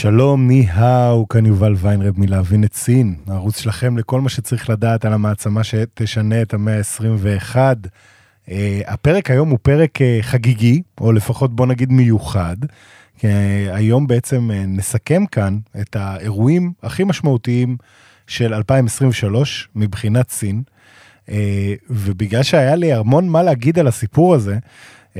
שלום, ני-האו, כאן יובל ויינרב מלהבין את סין, הערוץ שלכם לכל מה שצריך לדעת על המעצמה שתשנה את המאה ה-21. Uh, הפרק היום הוא פרק uh, חגיגי, או לפחות בוא נגיד מיוחד. uh, היום בעצם נסכם כאן את האירועים הכי משמעותיים של 2023 מבחינת סין. ובגלל שהיה לי המון מה להגיד על הסיפור הזה, uh,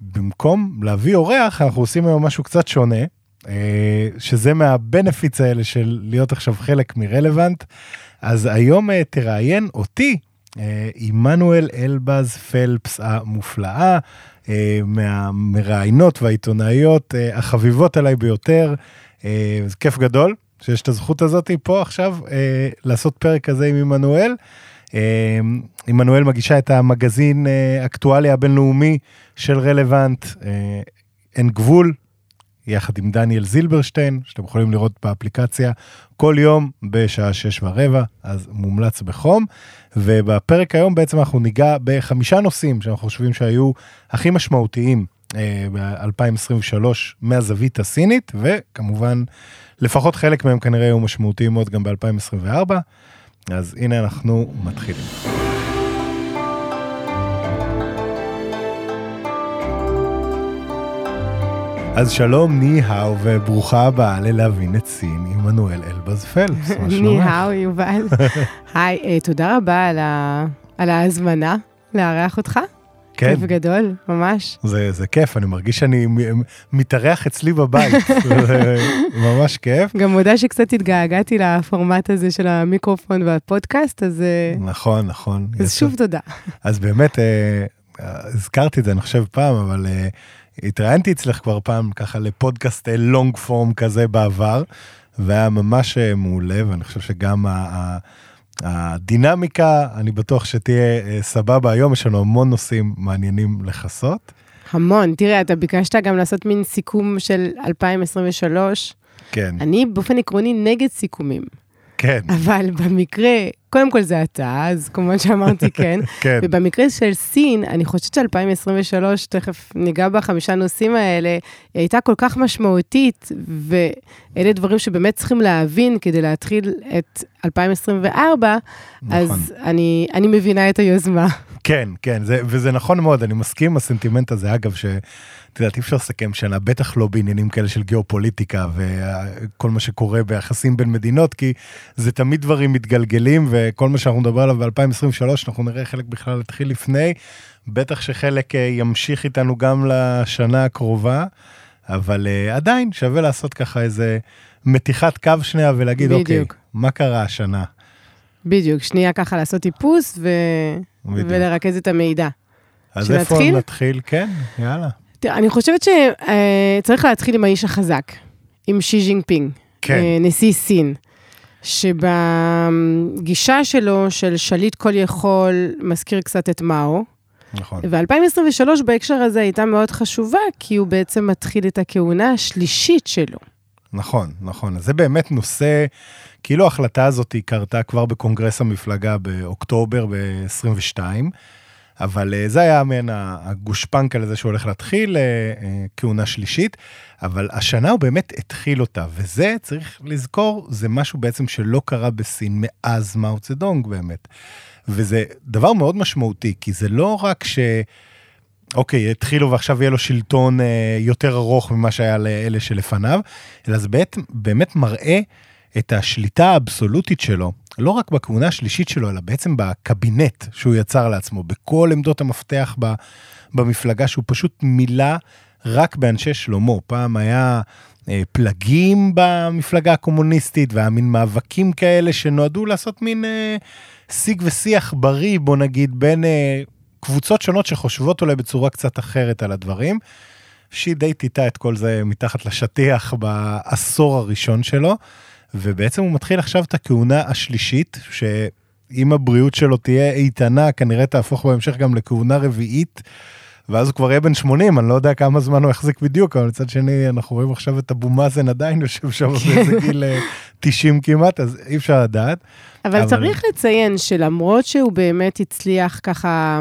במקום להביא אורח, אנחנו עושים היום משהו קצת שונה. אה, שזה מהבנפיטס האלה של להיות עכשיו חלק מרלוונט. אז היום אה, תראיין אותי, אה, עמנואל אלבז פלפס המופלאה, מהמראיינות והעיתונאיות החביבות עליי ביותר. זה כיף גדול שיש את הזכות הזאת פה עכשיו לעשות פרק כזה עם עמנואל. עמנואל מגישה את המגזין אקטואליה הבינלאומי של רלוונט, אין גבול, יחד עם דניאל זילברשטיין, שאתם יכולים לראות באפליקציה כל יום בשעה שש ורבע, אז מומלץ בחום. ובפרק היום בעצם אנחנו ניגע בחמישה נושאים שאנחנו חושבים שהיו הכי משמעותיים אה, ב-2023 מהזווית הסינית, וכמובן, לפחות חלק מהם כנראה היו משמעותיים מאוד גם ב-2024. אז הנה אנחנו מתחילים. אז שלום, ני-האו, וברוכה הבאה ללהבין את סין, עמנואל אלבז פלפס, מה שלומך? ני-האו, יובל. היי, אה, תודה רבה על, ההזמנה לארח אותך. כן. כיף גדול, ממש. זה, זה כיף, אני מרגיש שאני מתארח אצלי בבית, זה ממש כיף. גם מודה שקצת התגעגעתי לפורמט הזה של המיקרופון והפודקאסט, אז... אה, נכון, נכון. אז שוב תודה. אז באמת, אה, הזכרתי את זה, אני חושב פעם, אבל... התראיינתי אצלך כבר פעם ככה לפודקאסט לונג פורם כזה בעבר, והיה ממש אה, מעולה, ואני חושב שגם הדינמיקה, אני בטוח שתהיה אה, סבבה. היום יש לנו המון נושאים מעניינים לכסות. המון. תראה, אתה ביקשת גם לעשות מין סיכום של 2023. כן. אני באופן עקרוני נגד סיכומים. כן. אבל במקרה, קודם כל זה אתה, אז כמובן שאמרתי כן. כן. ובמקרה של סין, אני חושבת ש-2023, תכף ניגע בחמישה נושאים האלה, היא הייתה כל כך משמעותית, ואלה דברים שבאמת צריכים להבין כדי להתחיל את 2024, נכון. אז אני, אני מבינה את היוזמה. כן, כן, זה, וזה נכון מאוד, אני מסכים עם הסנטימנט הזה, אגב, ש... את יודעת, אי אפשר לסכם שנה, בטח לא בעניינים כאלה של גיאופוליטיקה וכל מה שקורה ביחסים בין מדינות, כי זה תמיד דברים מתגלגלים, וכל מה שאנחנו נדבר עליו ב-2023, אנחנו נראה חלק בכלל התחיל לפני, בטח שחלק אה, ימשיך איתנו גם לשנה הקרובה, אבל uh, עדיין שווה לעשות ככה איזה מתיחת קו שנייה ולהגיד, אוקיי, בדיוק. אוקיי, מה קרה השנה? בדיוק, שנייה ככה לעשות טיפוס ו... ולרכז את המידע. אז איפה נתחיל? כן, יאללה. תראה, אני חושבת שצריך להתחיל עם האיש החזק, עם שי ז'ינגפינג, כן. אה, נשיא סין, שבגישה שלו של שליט כל יכול מזכיר קצת את מאו. נכון. ו-2023 בהקשר הזה הייתה מאוד חשובה, כי הוא בעצם מתחיל את הכהונה השלישית שלו. נכון, נכון. זה באמת נושא, כאילו ההחלטה הזאת קרתה כבר בקונגרס המפלגה באוקטובר ב-22. אבל אה, זה היה מעין הגושפנקה לזה שהוא הולך להתחיל אה, אה, כהונה שלישית, אבל השנה הוא באמת התחיל אותה, וזה, צריך לזכור, זה משהו בעצם שלא קרה בסין מאז מאו צדונג באמת. וזה דבר מאוד משמעותי, כי זה לא רק ש... אוקיי, התחילו ועכשיו יהיה לו שלטון אה, יותר ארוך ממה שהיה לאלה שלפניו, אלא זה באמת, באמת מראה את השליטה האבסולוטית שלו לא רק בכהונה השלישית שלו, אלא בעצם בקבינט שהוא יצר לעצמו, בכל עמדות המפתח במפלגה, שהוא פשוט מילא רק באנשי שלמה. פעם היה אה, פלגים במפלגה הקומוניסטית, והיה מין מאבקים כאלה שנועדו לעשות מין אה, שיג ושיח בריא, בוא נגיד, בין אה, קבוצות שונות שחושבות אולי בצורה קצת אחרת על הדברים. שהיא די טיטה את כל זה מתחת לשטיח בעשור הראשון שלו. ובעצם הוא מתחיל עכשיו את הכהונה השלישית, שאם הבריאות שלו תהיה איתנה, כנראה תהפוך בהמשך גם לכהונה רביעית. ואז הוא כבר יהיה בן 80, אני לא יודע כמה זמן הוא יחזיק בדיוק, אבל מצד שני, אנחנו רואים עכשיו את אבו מאזן עדיין יושב שם באיזה גיל 90 אה, כמעט, אז אי אפשר לדעת. אבל, אבל צריך לציין שלמרות שהוא באמת הצליח ככה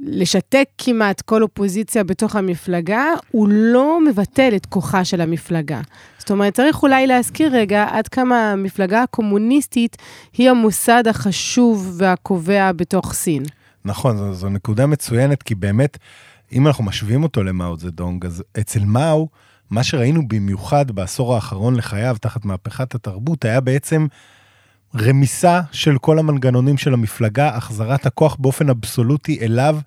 לשתק כמעט כל אופוזיציה בתוך המפלגה, הוא לא מבטל את כוחה של המפלגה. זאת אומרת, צריך אולי להזכיר רגע עד כמה המפלגה הקומוניסטית היא המוסד החשוב והקובע בתוך סין. נכון, זו, זו נקודה מצוינת, כי באמת, אם אנחנו משווים אותו למאו זדונג, אז אצל מאו, מה שראינו במיוחד בעשור האחרון לחייו, תחת מהפכת התרבות, היה בעצם רמיסה של כל המנגנונים של המפלגה, החזרת הכוח באופן אבסולוטי אליו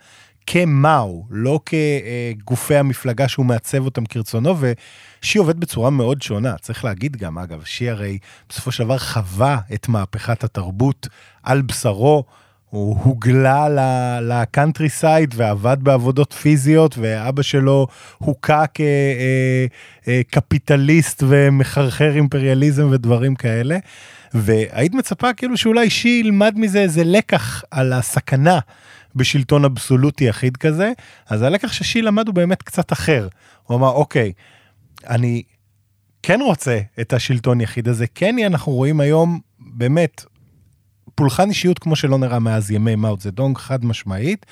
כמאו, לא כגופי המפלגה שהוא מעצב אותם כרצונו, ושי עובד בצורה מאוד שונה. צריך להגיד גם, אגב, שי הרי בסופו של דבר חווה את מהפכת התרבות על בשרו. הוא הוגלה לקאנטרי סייד ועבד בעבודות פיזיות, ואבא שלו הוכה כקפיטליסט אה, אה, ומחרחר אימפריאליזם ודברים כאלה. והיית מצפה כאילו שאולי שי ילמד מזה איזה לקח על הסכנה בשלטון אבסולוטי יחיד כזה, אז הלקח ששי למד הוא באמת קצת אחר. הוא אמר, אוקיי, אני כן רוצה את השלטון יחיד הזה, כן אנחנו רואים היום באמת פולחן אישיות כמו שלא נראה מאז ימי מאו דונג, חד משמעית.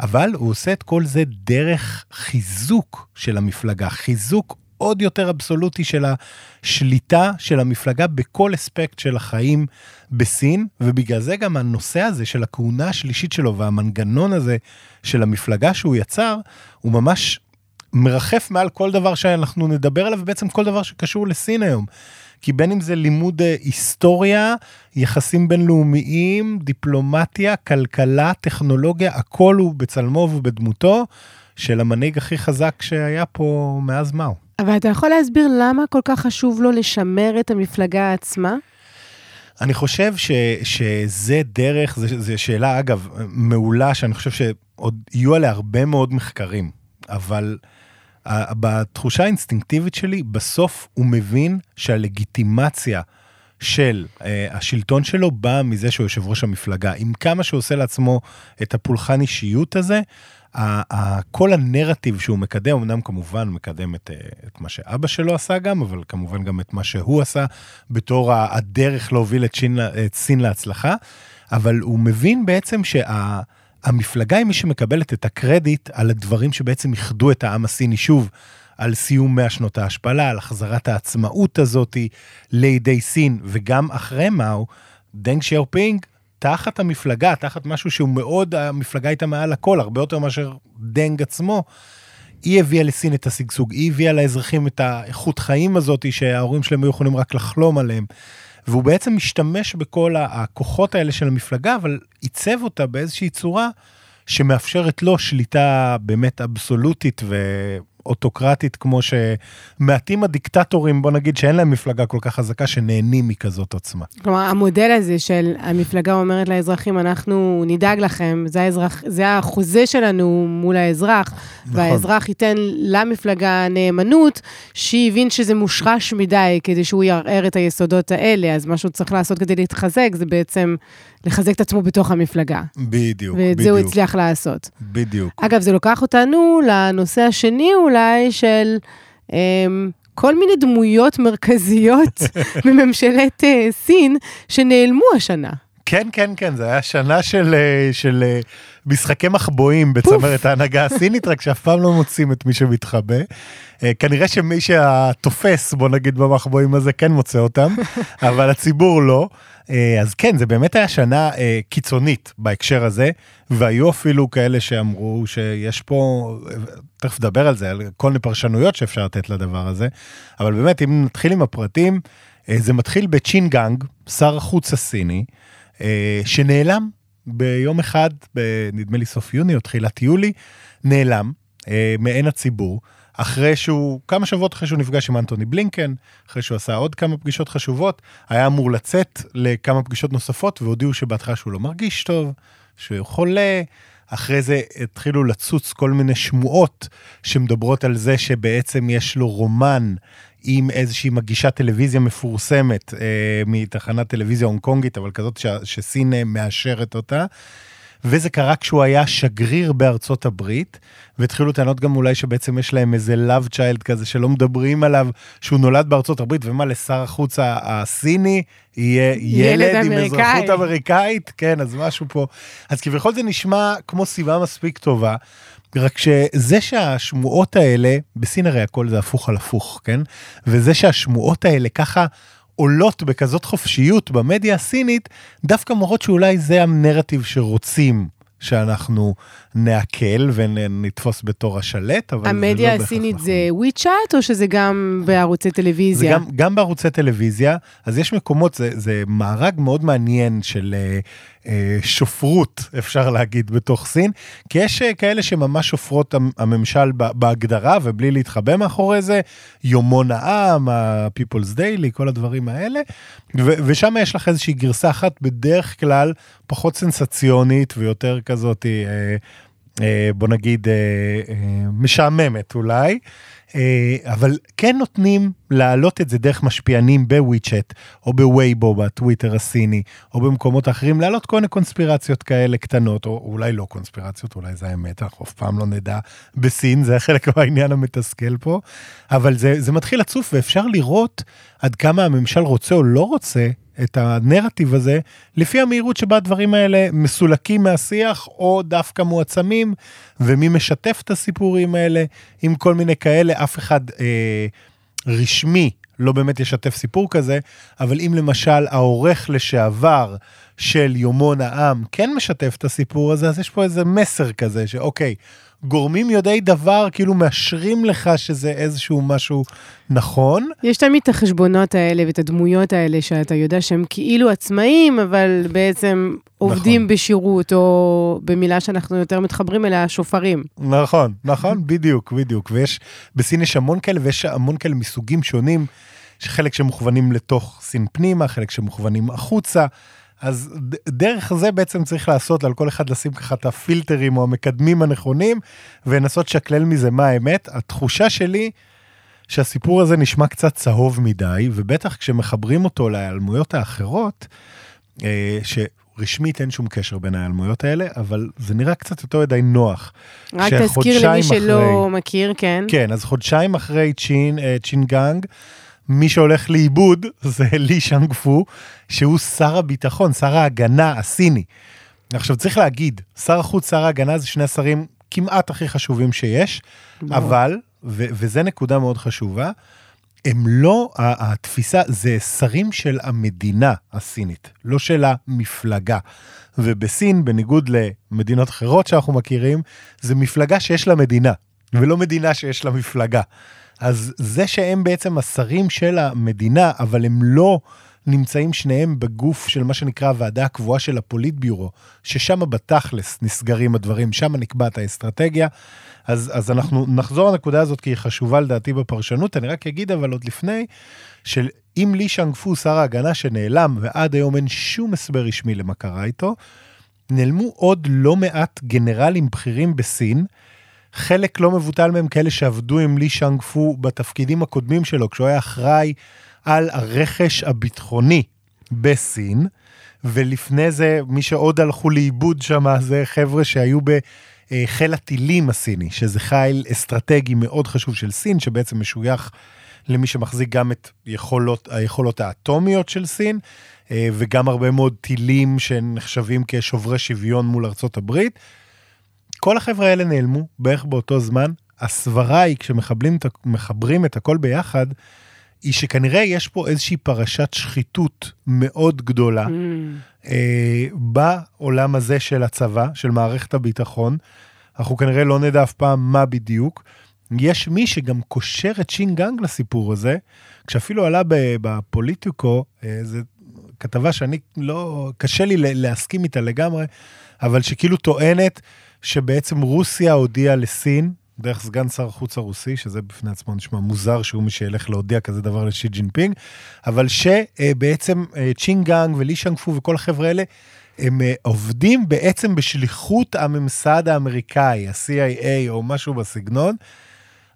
אבל הוא עושה את כל זה דרך חיזוק של המפלגה, חיזוק עוד יותר אבסולוטי של השליטה של המפלגה בכל אספקט של החיים בסין, ובגלל זה גם הנושא הזה של הכהונה השלישית שלו והמנגנון הזה של המפלגה שהוא יצר, הוא ממש מרחף מעל כל דבר שאנחנו נדבר עליו, ובעצם כל דבר שקשור לסין היום. כי בין אם זה לימוד אה, היסטוריה, יחסים בינלאומיים, דיפלומטיה, כלכלה, טכנולוגיה, הכל הוא בצלמו ובדמותו של המנהיג הכי חזק שהיה פה מאז מאו. אבל אתה יכול להסביר למה כל כך חשוב לו לשמר את המפלגה עצמה? אני חושב ש, שזה דרך, זו שאלה, אגב, מעולה, שאני חושב שעוד יהיו עליה הרבה מאוד מחקרים, אבל בתחושה האינסטינקטיבית שלי, בסוף הוא מבין שהלגיטימציה של uh, השלטון שלו באה מזה שהוא יושב ראש המפלגה. עם כמה שהוא עושה לעצמו את הפולחן אישיות הזה, כל הנרטיב שהוא מקדם, אמנם כמובן מקדם את, אה, את מה שאבא שלו עשה גם, אבל כמובן גם את מה שהוא עשה בתור הדרך להוביל את, שין, את סין להצלחה, אבל הוא מבין בעצם שהמפלגה היא מי שמקבלת את הקרדיט על הדברים שבעצם איחדו את העם הסיני שוב. על סיום 100 שנות ההשפלה, על החזרת העצמאות הזאתי לידי סין, וגם אחרי מאו, דנג שיאופינג תחת המפלגה, תחת משהו שהוא מאוד, המפלגה הייתה מעל הכל, הרבה יותר מאשר דנג עצמו. היא הביאה לסין את השגשוג, היא הביאה לאזרחים את האיכות חיים הזאת שההורים שלהם היו יכולים רק לחלום עליהם. והוא בעצם משתמש בכל הכוחות האלה של המפלגה, אבל עיצב אותה באיזושהי צורה שמאפשרת לו שליטה באמת אבסולוטית ו... אוטוקרטית כמו שמעטים הדיקטטורים, בוא נגיד שאין להם מפלגה כל כך חזקה, שנהנים מכזאת עוצמה. כלומר, המודל הזה של המפלגה אומרת לאזרחים, אנחנו נדאג לכם, זה, האזרח, זה החוזה שלנו מול האזרח, נכון. והאזרח ייתן למפלגה נאמנות, שהבין שזה מושרש מדי כדי שהוא יערער את היסודות האלה, אז מה שהוא צריך לעשות כדי להתחזק זה בעצם לחזק את עצמו בתוך המפלגה. בדיוק, ואת בדיוק. ואת זה הוא הצליח לעשות. בדיוק. אגב, זה לוקח אותנו לנושא השני אולי של... אמ, כל מיני דמויות מרכזיות מממשלת uh, סין שנעלמו השנה. כן, כן, כן, זה היה שנה של, אה, של אה, משחקי מחבואים בצמרת ההנהגה הסינית, רק שאף פעם לא מוצאים את מי שמתחבא. כנראה שמי שהתופס, בוא נגיד, במחבואים הזה כן מוצא אותם, אבל הציבור לא. אה, אז כן, זה באמת היה שנה אה, קיצונית בהקשר הזה, והיו אפילו כאלה שאמרו שיש פה, תכף נדבר על זה, על כל מיני פרשנויות שאפשר לתת לדבר הזה, אבל באמת, אם נתחיל עם הפרטים, אה, זה מתחיל בצ'ינגאנג, שר החוץ הסיני, שנעלם ביום אחד, נדמה לי סוף יוני או תחילת יולי, נעלם מעין הציבור. אחרי שהוא, כמה שבועות אחרי שהוא נפגש עם אנטוני בלינקן, אחרי שהוא עשה עוד כמה פגישות חשובות, היה אמור לצאת לכמה פגישות נוספות, והודיעו שבהתחלה שהוא לא מרגיש טוב, שהוא חולה. אחרי זה התחילו לצוץ כל מיני שמועות שמדברות על זה שבעצם יש לו רומן עם איזושהי מגישת טלוויזיה מפורסמת אה, מתחנת טלוויזיה הונג קונגית, אבל כזאת ש, שסין אה, מאשרת אותה. וזה קרה כשהוא היה שגריר בארצות הברית, והתחילו טענות גם אולי שבעצם יש להם איזה love child כזה שלא מדברים עליו, שהוא נולד בארצות הברית, ומה לשר החוץ הסיני יהיה ילד, ילד עם אמריקאי. אזרחות אמריקאית? כן, אז משהו פה. אז כביכול זה נשמע כמו סיבה מספיק טובה. רק שזה שהשמועות האלה, בסין הרי הכל זה הפוך על הפוך, כן? וזה שהשמועות האלה ככה עולות בכזאת חופשיות במדיה הסינית, דווקא מורות שאולי זה הנרטיב שרוצים שאנחנו נעכל ונתפוס בתור השלט, אבל זה לא המדיה הסינית זה וויצ'אט, נכון. או שזה גם בערוצי טלוויזיה? זה גם, גם בערוצי טלוויזיה, אז יש מקומות, זה, זה מארג מאוד מעניין של אה, שופרות, אפשר להגיד, בתוך סין, כי יש אה, כאלה שממש שופרות הממשל בהגדרה, ובלי להתחבא מאחורי זה, יומון העם, ה-People's Daily, כל הדברים האלה, ושם יש לך איזושהי גרסה אחת, בדרך כלל פחות סנסציונית ויותר כזאת, בוא נגיד, משעממת אולי. אה, אבל כן נותנים להעלות את זה דרך משפיענים בוויצ'ט, או בווייבו, בטוויטר הסיני, או במקומות אחרים, להעלות כל מיני קונספירציות כאלה קטנות, או אולי לא קונספירציות, אולי זה האמת, אנחנו אף פעם לא נדע בסין, זה חלק מהעניין המתסכל פה, אבל זה, זה מתחיל לצוף, ואפשר לראות עד כמה הממשל רוצה או לא רוצה את הנרטיב הזה, לפי המהירות שבה הדברים האלה מסולקים מהשיח, או דווקא מועצמים, ומי משתף את הסיפורים האלה, עם כל מיני כאלה, אף אחד אה, רשמי לא באמת ישתף סיפור כזה, אבל אם למשל העורך לשעבר של יומון העם כן משתף את הסיפור הזה, אז יש פה איזה מסר כזה, שאוקיי, גורמים יודעי דבר כאילו מאשרים לך שזה איזשהו משהו נכון. יש תמיד את החשבונות האלה ואת הדמויות האלה שאתה יודע שהם כאילו עצמאים, אבל בעצם עובדים נכון. בשירות, או במילה שאנחנו יותר מתחברים אליה, שופרים. נכון, נכון, בדיוק, בדיוק. ויש, בסין יש המון כאלה, ויש המון כאלה מסוגים שונים, חלק שמוכוונים לתוך סין פנימה, חלק שמוכוונים החוצה. אז דרך זה בעצם צריך לעשות, על כל אחד לשים ככה את הפילטרים או המקדמים הנכונים, ולנסות לשקלל מזה מה האמת. התחושה שלי שהסיפור הזה נשמע קצת צהוב מדי, ובטח כשמחברים אותו להיעלמויות האחרות, אה, שרשמית אין שום קשר בין ההיעלמויות האלה, אבל זה נראה קצת יותר מדי נוח. רק תזכיר למי שלא אחרי, מכיר, כן. כן, אז חודשיים אחרי צ'ין, אה, צ'ינגאנג, מי שהולך לאיבוד זה לי שאנג פו, שהוא שר הביטחון, שר ההגנה הסיני. עכשיו צריך להגיד, שר החוץ, שר ההגנה זה שני השרים כמעט הכי חשובים שיש, בוא. אבל, ו- וזה נקודה מאוד חשובה, הם לא, התפיסה, זה שרים של המדינה הסינית, לא של המפלגה. ובסין, בניגוד למדינות אחרות שאנחנו מכירים, זה מפלגה שיש לה מדינה, ולא מדינה שיש לה מפלגה. אז זה שהם בעצם השרים של המדינה, אבל הם לא נמצאים שניהם בגוף של מה שנקרא הוועדה הקבועה של הפוליטביורו, ששם בתכלס נסגרים הדברים, שם נקבעת האסטרטגיה. אז, אז אנחנו נחזור לנקודה הזאת כי היא חשובה לדעתי בפרשנות, אני רק אגיד אבל עוד לפני, שאם לי שאנגפו שר ההגנה שנעלם ועד היום אין שום הסבר רשמי למה קרה איתו, נעלמו עוד לא מעט גנרלים בכירים בסין, חלק לא מבוטל מהם כאלה שעבדו עם לי שאנג פו בתפקידים הקודמים שלו, כשהוא היה אחראי על הרכש הביטחוני בסין, ולפני זה, מי שעוד הלכו לאיבוד שם זה חבר'ה שהיו בחיל הטילים הסיני, שזה חיל אסטרטגי מאוד חשוב של סין, שבעצם משוייך למי שמחזיק גם את יכולות, היכולות האטומיות של סין, אה, וגם הרבה מאוד טילים שנחשבים כשוברי שוויון מול ארצות הברית. כל החבר'ה האלה נעלמו בערך באותו זמן. הסברה היא, כשמחברים את הכל ביחד, היא שכנראה יש פה איזושהי פרשת שחיתות מאוד גדולה mm. אה, בעולם הזה של הצבא, של מערכת הביטחון. אנחנו כנראה לא נדע אף פעם מה בדיוק. יש מי שגם קושר את שינגאנג לסיפור הזה, כשאפילו עלה בפוליטיקו, אה, זו כתבה שאני לא, קשה לי להסכים איתה לגמרי, אבל שכאילו טוענת שבעצם רוסיה הודיעה לסין, דרך סגן שר החוץ הרוסי, שזה בפני עצמו נשמע מוזר שהוא מי שילך להודיע כזה דבר לשי ג'ינפינג, אבל שבעצם אה, צ'ינגאנג ולי שאנג פו וכל החבר'ה האלה, הם אה, עובדים בעצם בשליחות הממסד האמריקאי, ה-CIA או משהו בסגנון,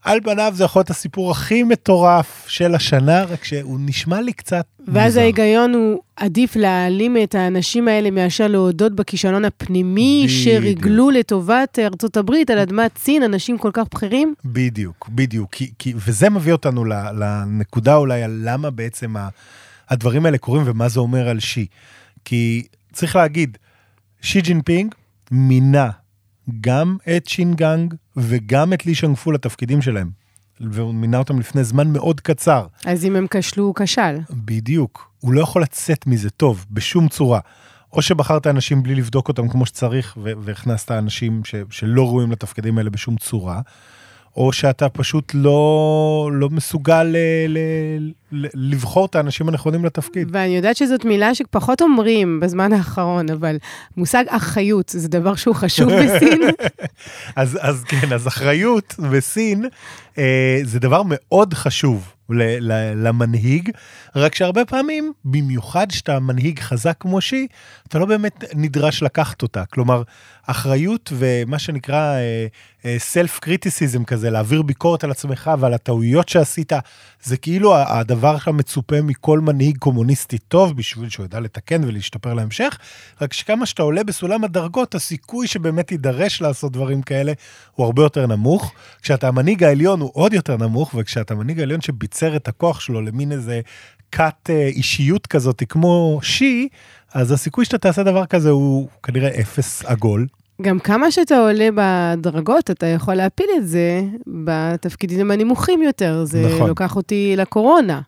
על פניו זה יכול להיות הסיפור הכי מטורף של השנה, רק שהוא נשמע לי קצת ואז מוזר. ההיגיון הוא עדיף להעלים את האנשים האלה מאשר להודות בכישלון הפנימי בדיוק. שריגלו לטובת ארצות הברית על אדמת סין, אנשים כל כך בכירים. בדיוק, בדיוק. כי, כי, וזה מביא אותנו לנקודה אולי על למה בעצם ה, הדברים האלה קורים ומה זה אומר על שי. כי צריך להגיד, שי ג'ינפינג מינה גם את צ'ינגאנג וגם את לי שאנג פו לתפקידים שלהם. והוא מינה אותם לפני זמן מאוד קצר. אז אם הם כשלו, הוא כשל. בדיוק. הוא לא יכול לצאת מזה טוב, בשום צורה. או שבחרת אנשים בלי לבדוק אותם כמו שצריך, והכנסת אנשים ש- שלא ראויים לתפקידים האלה בשום צורה, או שאתה פשוט לא, לא מסוגל ל- ל- ל- לבחור את האנשים הנכונים לתפקיד. ואני יודעת שזאת מילה שפחות אומרים בזמן האחרון, אבל מושג אחריות זה דבר שהוא חשוב בסין. אז, אז כן, אז אחריות בסין אה, זה דבר מאוד חשוב למנהיג, רק שהרבה פעמים, במיוחד שאתה מנהיג חזק כמו שי, אתה לא באמת נדרש לקחת אותה. כלומר, אחריות ומה שנקרא סלף קריטיסיזם כזה, להעביר ביקורת על עצמך ועל הטעויות שעשית, זה כאילו הדבר המצופה מכל מנהיג קומוניסטי טוב, בשביל שהוא ידע לתקן ולהשתפר להמשך, רק שכמה שאתה עולה בסולם הדרגות, הסיכוי שבאמת יידרש לעשות דברים כאלה הוא הרבה יותר נמוך. כשאתה המנהיג העליון הוא עוד יותר נמוך, וכשאתה המנהיג העליון שביצר את הכוח שלו למין איזה כת אה, אישיות כזאת כמו שי, אז הסיכוי שאתה תעשה דבר כזה הוא כנראה אפס עגול. גם כמה שאתה עולה בדרגות, אתה יכול להפיל את זה בתפקידים הנמוכים יותר. זה נכון. לוקח אותי לקורונה.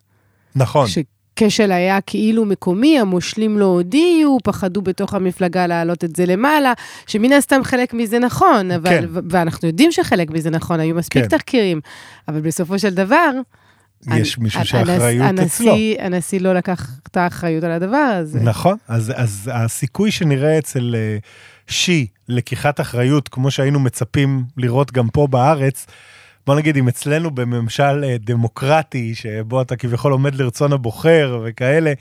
נכון. כשל היה כאילו מקומי, המושלים לא הודיעו, פחדו בתוך המפלגה להעלות את זה למעלה, שמן הסתם חלק מזה נכון, אבל, כן. ואנחנו יודעים שחלק מזה נכון, היו מספיק כן. תחקירים, אבל בסופו של דבר, יש הנ- מישהו שהאחריות אצלו. הנשיא לא לקח את האחריות על הדבר הזה. נכון, אז, אז הסיכוי שנראה אצל אה, שי לקיחת אחריות, כמו שהיינו מצפים לראות גם פה בארץ, בוא נגיד אם אצלנו בממשל אה, דמוקרטי, שבו אתה כביכול עומד לרצון הבוחר וכאלה,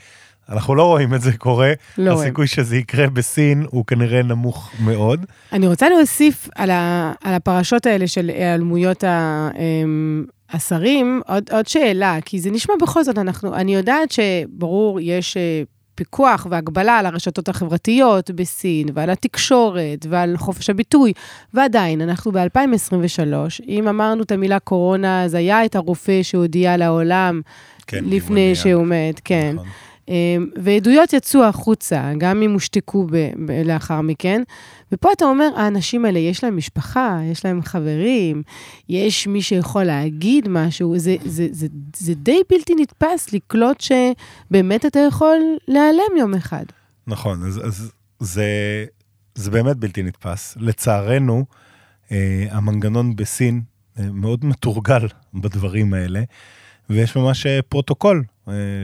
אנחנו לא רואים את זה קורה. לא. הסיכוי שזה יקרה בסין הוא כנראה נמוך מאוד. אני רוצה להוסיף על, ה, על הפרשות האלה של היעלמויות אמ, השרים, עוד, עוד שאלה, כי זה נשמע בכל זאת, אנחנו, אני יודעת שברור, יש אה, פיקוח והגבלה על הרשתות החברתיות בסין, ועל התקשורת, ועל חופש הביטוי, ועדיין, אנחנו ב-2023, אם אמרנו את המילה קורונה, אז היה את הרופא שהודיע לעולם כן, לפני. שהוא מת, כן. נכון. אמ, ועדויות יצאו החוצה, גם אם הושתקו ב- ב- לאחר מכן. ופה אתה אומר, האנשים האלה, יש להם משפחה, יש להם חברים, יש מי שיכול להגיד משהו, זה, זה, זה, זה די בלתי נתפס לקלוט שבאמת אתה יכול להיעלם יום אחד. נכון, אז, אז זה, זה באמת בלתי נתפס. לצערנו, אה, המנגנון בסין אה, מאוד מתורגל בדברים האלה, ויש ממש אה, פרוטוקול,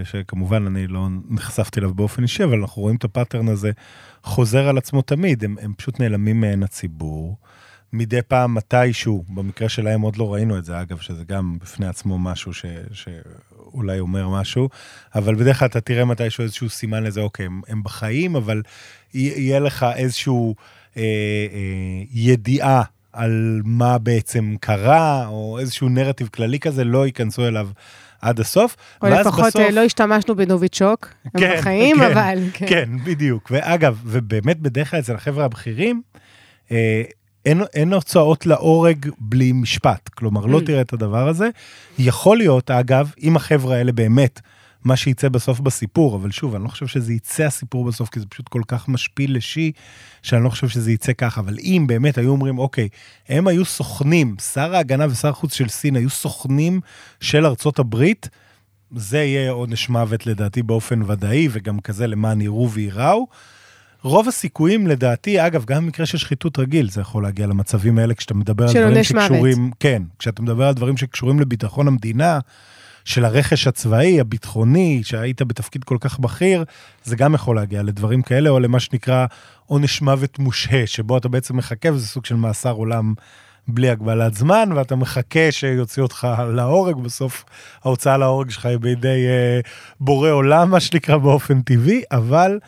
שכמובן אני לא נחשפתי אליו באופן אישי, אבל אנחנו רואים את ה pattern הזה חוזר על עצמו תמיד, הם, הם פשוט נעלמים מעין הציבור. מדי פעם מתישהו, במקרה שלהם עוד לא ראינו את זה, אגב, שזה גם בפני עצמו משהו ש, שאולי אומר משהו, אבל בדרך כלל אתה תראה מתישהו איזשהו סימן לזה, אוקיי, הם, הם בחיים, אבל יהיה לך איזשהו אה, אה, ידיעה על מה בעצם קרה, או איזשהו נרטיב כללי כזה, לא ייכנסו אליו עד הסוף. או לפחות בסוף- אה, לא השתמשנו בנוביצ'וק, הם כן, בחיים, כן, אבל... כן. כן, בדיוק. ואגב, ובאמת בדרך כלל אצל החבר'ה הבכירים, אה, אין, אין הוצאות להורג בלי משפט. כלומר, לא Mm. תראה את הדבר הזה. יכול להיות, אגב, אם החבר'ה האלה באמת, מה שיצא בסוף בסיפור, אבל שוב, אני לא חושב שזה יצא הסיפור בסוף, כי זה פשוט כל כך משפיל לשי, שאני לא חושב שזה יצא ככה. אבל אם באמת היו אומרים, אוקיי, הם היו סוכנים, שר ההגנה ושר החוץ של סין היו סוכנים של ארצות הברית, זה יהיה עונש מוות לדעתי באופן ודאי, וגם כזה למען יראו וייראו. רוב הסיכויים לדעתי, אגב, גם במקרה של שחיתות רגיל, זה יכול להגיע למצבים האלה כשאתה מדבר על של דברים עונש מוות. שקשורים, כן, כשאתה מדבר על דברים שקשורים לביטחון המדינה, של הרכש הצבאי, הביטחוני, שהיית בתפקיד כל כך בכיר, זה גם יכול להגיע לדברים כאלה, או למה שנקרא עונש מוות מושהה, שבו אתה בעצם מחכה, וזה סוג של מאסר עולם בלי הגבלת זמן, ואתה מחכה שיוציאו אותך להורג, בסוף ההוצאה להורג שלך היא בידי אה, בורא עולם, מה שנקרא, באופן טבעי, אבל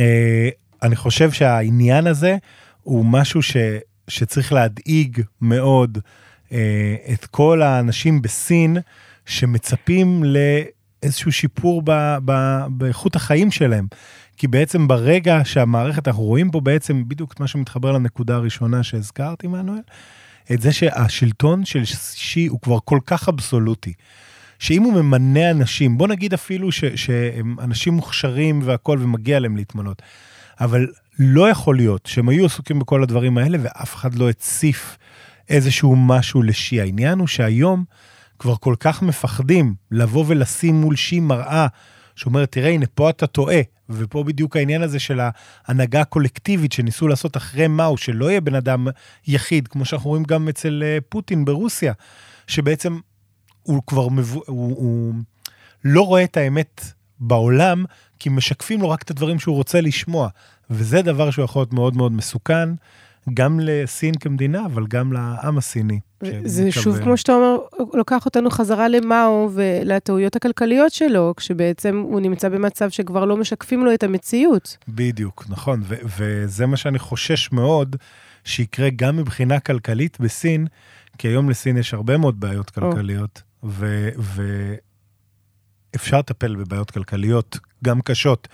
אה, אני חושב שהעניין הזה הוא משהו ש, שצריך להדאיג מאוד אה, את כל האנשים בסין שמצפים לאיזשהו שיפור ב, ב, באיכות החיים שלהם. כי בעצם ברגע שהמערכת, אנחנו רואים פה בעצם בדיוק את מה שמתחבר לנקודה הראשונה שהזכרתי, מנואל, את זה שהשלטון של שי הוא כבר כל כך אבסולוטי. שאם הוא ממנה אנשים, בוא נגיד אפילו ש, שהם אנשים מוכשרים והכול ומגיע להם להתמנות, אבל לא יכול להיות שהם היו עסוקים בכל הדברים האלה ואף אחד לא הציף איזשהו משהו לשי. העניין הוא שהיום כבר כל כך מפחדים לבוא ולשים מול שי מראה שאומרת, תראה, הנה, פה אתה טועה. ופה בדיוק העניין הזה של ההנהגה הקולקטיבית שניסו לעשות אחרי מהו, שלא יהיה בן אדם יחיד, כמו שאנחנו רואים גם אצל אה, פוטין ברוסיה, שבעצם הוא כבר, מבו... הוא, הוא לא רואה את האמת בעולם, כי משקפים לו רק את הדברים שהוא רוצה לשמוע. וזה דבר שהוא יכול להיות מאוד מאוד מסוכן, גם לסין כמדינה, אבל גם לעם הסיני. זה שוב, כמו שאתה אומר, לוקח אותנו חזרה למאו ולטעויות הכלכליות שלו, כשבעצם הוא נמצא במצב שכבר לא משקפים לו את המציאות. בדיוק, נכון, ו- וזה מה שאני חושש מאוד, שיקרה גם מבחינה כלכלית בסין, כי היום לסין יש הרבה מאוד בעיות כלכליות, ואפשר לטפל בבעיות כלכליות, גם קשות.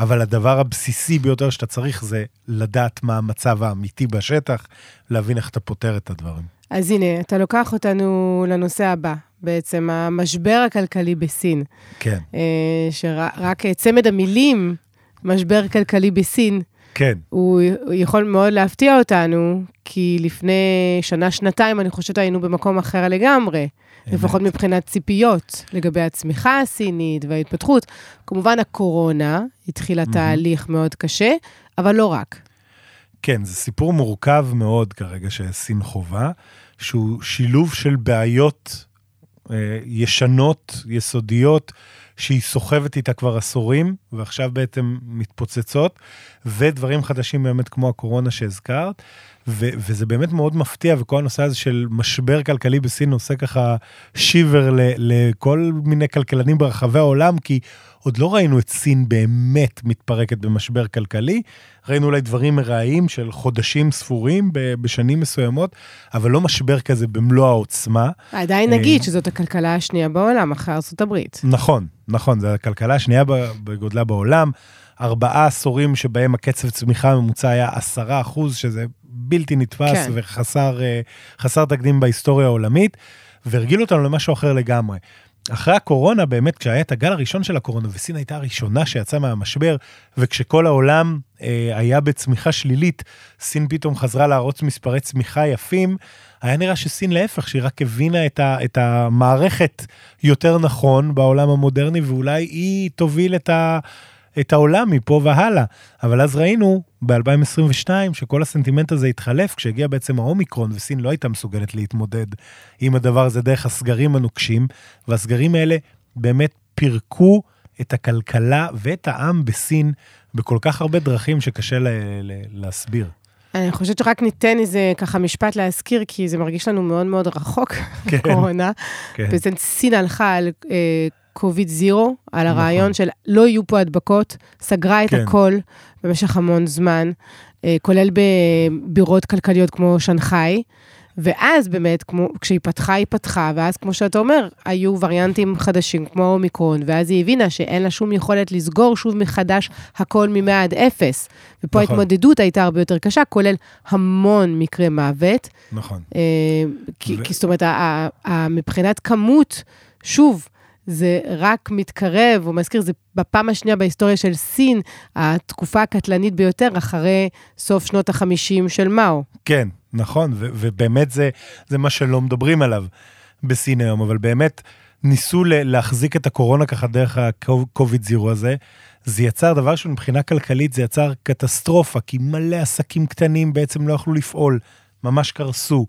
אבל הדבר הבסיסי ביותר שאתה צריך זה לדעת מה המצב האמיתי בשטח, להבין איך אתה פותר את הדברים. אז הנה, אתה לוקח אותנו לנושא הבא, בעצם המשבר הכלכלי בסין. כן. אה, שרק צמד המילים, משבר כלכלי בסין, כן. הוא יכול מאוד להפתיע אותנו, כי לפני שנה-שנתיים, אני חושבת היינו במקום אחר לגמרי. לפחות מבחינת ציפיות לגבי הצמיחה הסינית וההתפתחות. כמובן, הקורונה התחילה תהליך מאוד קשה, אבל לא רק. כן, זה סיפור מורכב מאוד כרגע שסין חווה, שהוא שילוב של בעיות אה, ישנות, יסודיות, שהיא סוחבת איתה כבר עשורים, ועכשיו בעצם מתפוצצות, ודברים חדשים באמת כמו הקורונה שהזכרת. ו- וזה באמת מאוד מפתיע, וכל הנושא הזה של משבר כלכלי בסין עושה ככה שיבר ל- לכל מיני כלכלנים ברחבי העולם, כי עוד לא ראינו את סין באמת מתפרקת במשבר כלכלי. ראינו אולי דברים מרעיים של חודשים ספורים בשנים מסוימות, אבל לא משבר כזה במלוא העוצמה. עדיין נגיד אה, שזאת הכלכלה השנייה בעולם, אחרי ארה"ב. נכון, נכון, זו הכלכלה השנייה בגודלה בעולם. ארבעה עשורים שבהם הקצב צמיחה הממוצע היה עשרה אחוז, שזה בלתי נתפס כן. וחסר תקדים בהיסטוריה העולמית, והרגיל אותנו למשהו אחר לגמרי. אחרי הקורונה, באמת, כשהיה את הגל הראשון של הקורונה, וסין הייתה הראשונה שיצאה מהמשבר, וכשכל העולם אה, היה בצמיחה שלילית, סין פתאום חזרה להרוץ מספרי צמיחה יפים, היה נראה שסין להפך, שהיא רק הבינה את, ה, את המערכת יותר נכון בעולם המודרני, ואולי היא תוביל את ה... את העולם מפה והלאה. אבל אז ראינו ב-2022 שכל הסנטימנט הזה התחלף כשהגיע בעצם האומיקרון וסין לא הייתה מסוגלת להתמודד עם הדבר הזה דרך הסגרים הנוקשים, והסגרים האלה באמת פירקו את הכלכלה ואת העם בסין בכל כך הרבה דרכים שקשה לה, לה, להסביר. אני חושבת שרק ניתן איזה ככה משפט להזכיר, כי זה מרגיש לנו מאוד מאוד רחוק, כן, קורונה. כן. בעצם סין הלכה על אה, קוביד זירו, על נכון. הרעיון של לא יהיו פה הדבקות, סגרה את כן. הכל במשך המון זמן, אה, כולל בבירות כלכליות כמו שנגחאי. ואז באמת, כמו, כשהיא פתחה, היא פתחה, ואז כמו שאתה אומר, היו וריאנטים חדשים כמו האומיקרון, ואז היא הבינה שאין לה שום יכולת לסגור שוב מחדש הכל מ-100 עד 0. ופה נכון. ההתמודדות הייתה הרבה יותר קשה, כולל המון מקרי מוות. נכון. אה, כי, ו... כי זאת אומרת, מבחינת כמות, שוב, זה רק מתקרב, הוא מזכיר, זה בפעם השנייה בהיסטוריה של סין, התקופה הקטלנית ביותר, אחרי סוף שנות ה-50 של מאו. כן, נכון, ו- ובאמת זה, זה מה שלא מדברים עליו בסין היום, אבל באמת ניסו להחזיק את הקורונה ככה דרך ה-COVID זירו הזה. זה יצר דבר שמבחינה כלכלית זה יצר קטסטרופה, כי מלא עסקים קטנים בעצם לא יכלו לפעול, ממש קרסו.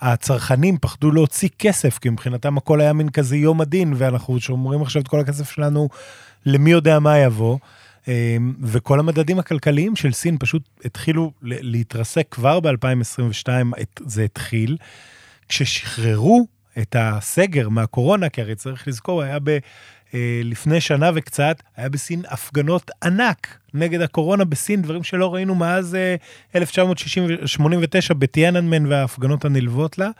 הצרכנים פחדו להוציא כסף, כי מבחינתם הכל היה מין כזה יום הדין, ואנחנו שומרים עכשיו את כל הכסף שלנו למי יודע מה יבוא. אמ, וכל המדדים הכלכליים של סין פשוט התחילו להתרסק כבר ב-2022, זה התחיל. כששחררו את הסגר מהקורונה, כי הרי צריך לזכור, היה ב... אה, לפני שנה וקצת, היה בסין הפגנות ענק נגד הקורונה בסין, דברים שלא ראינו מאז 1989 אה, בטיאננמן וההפגנות הנלוות לה.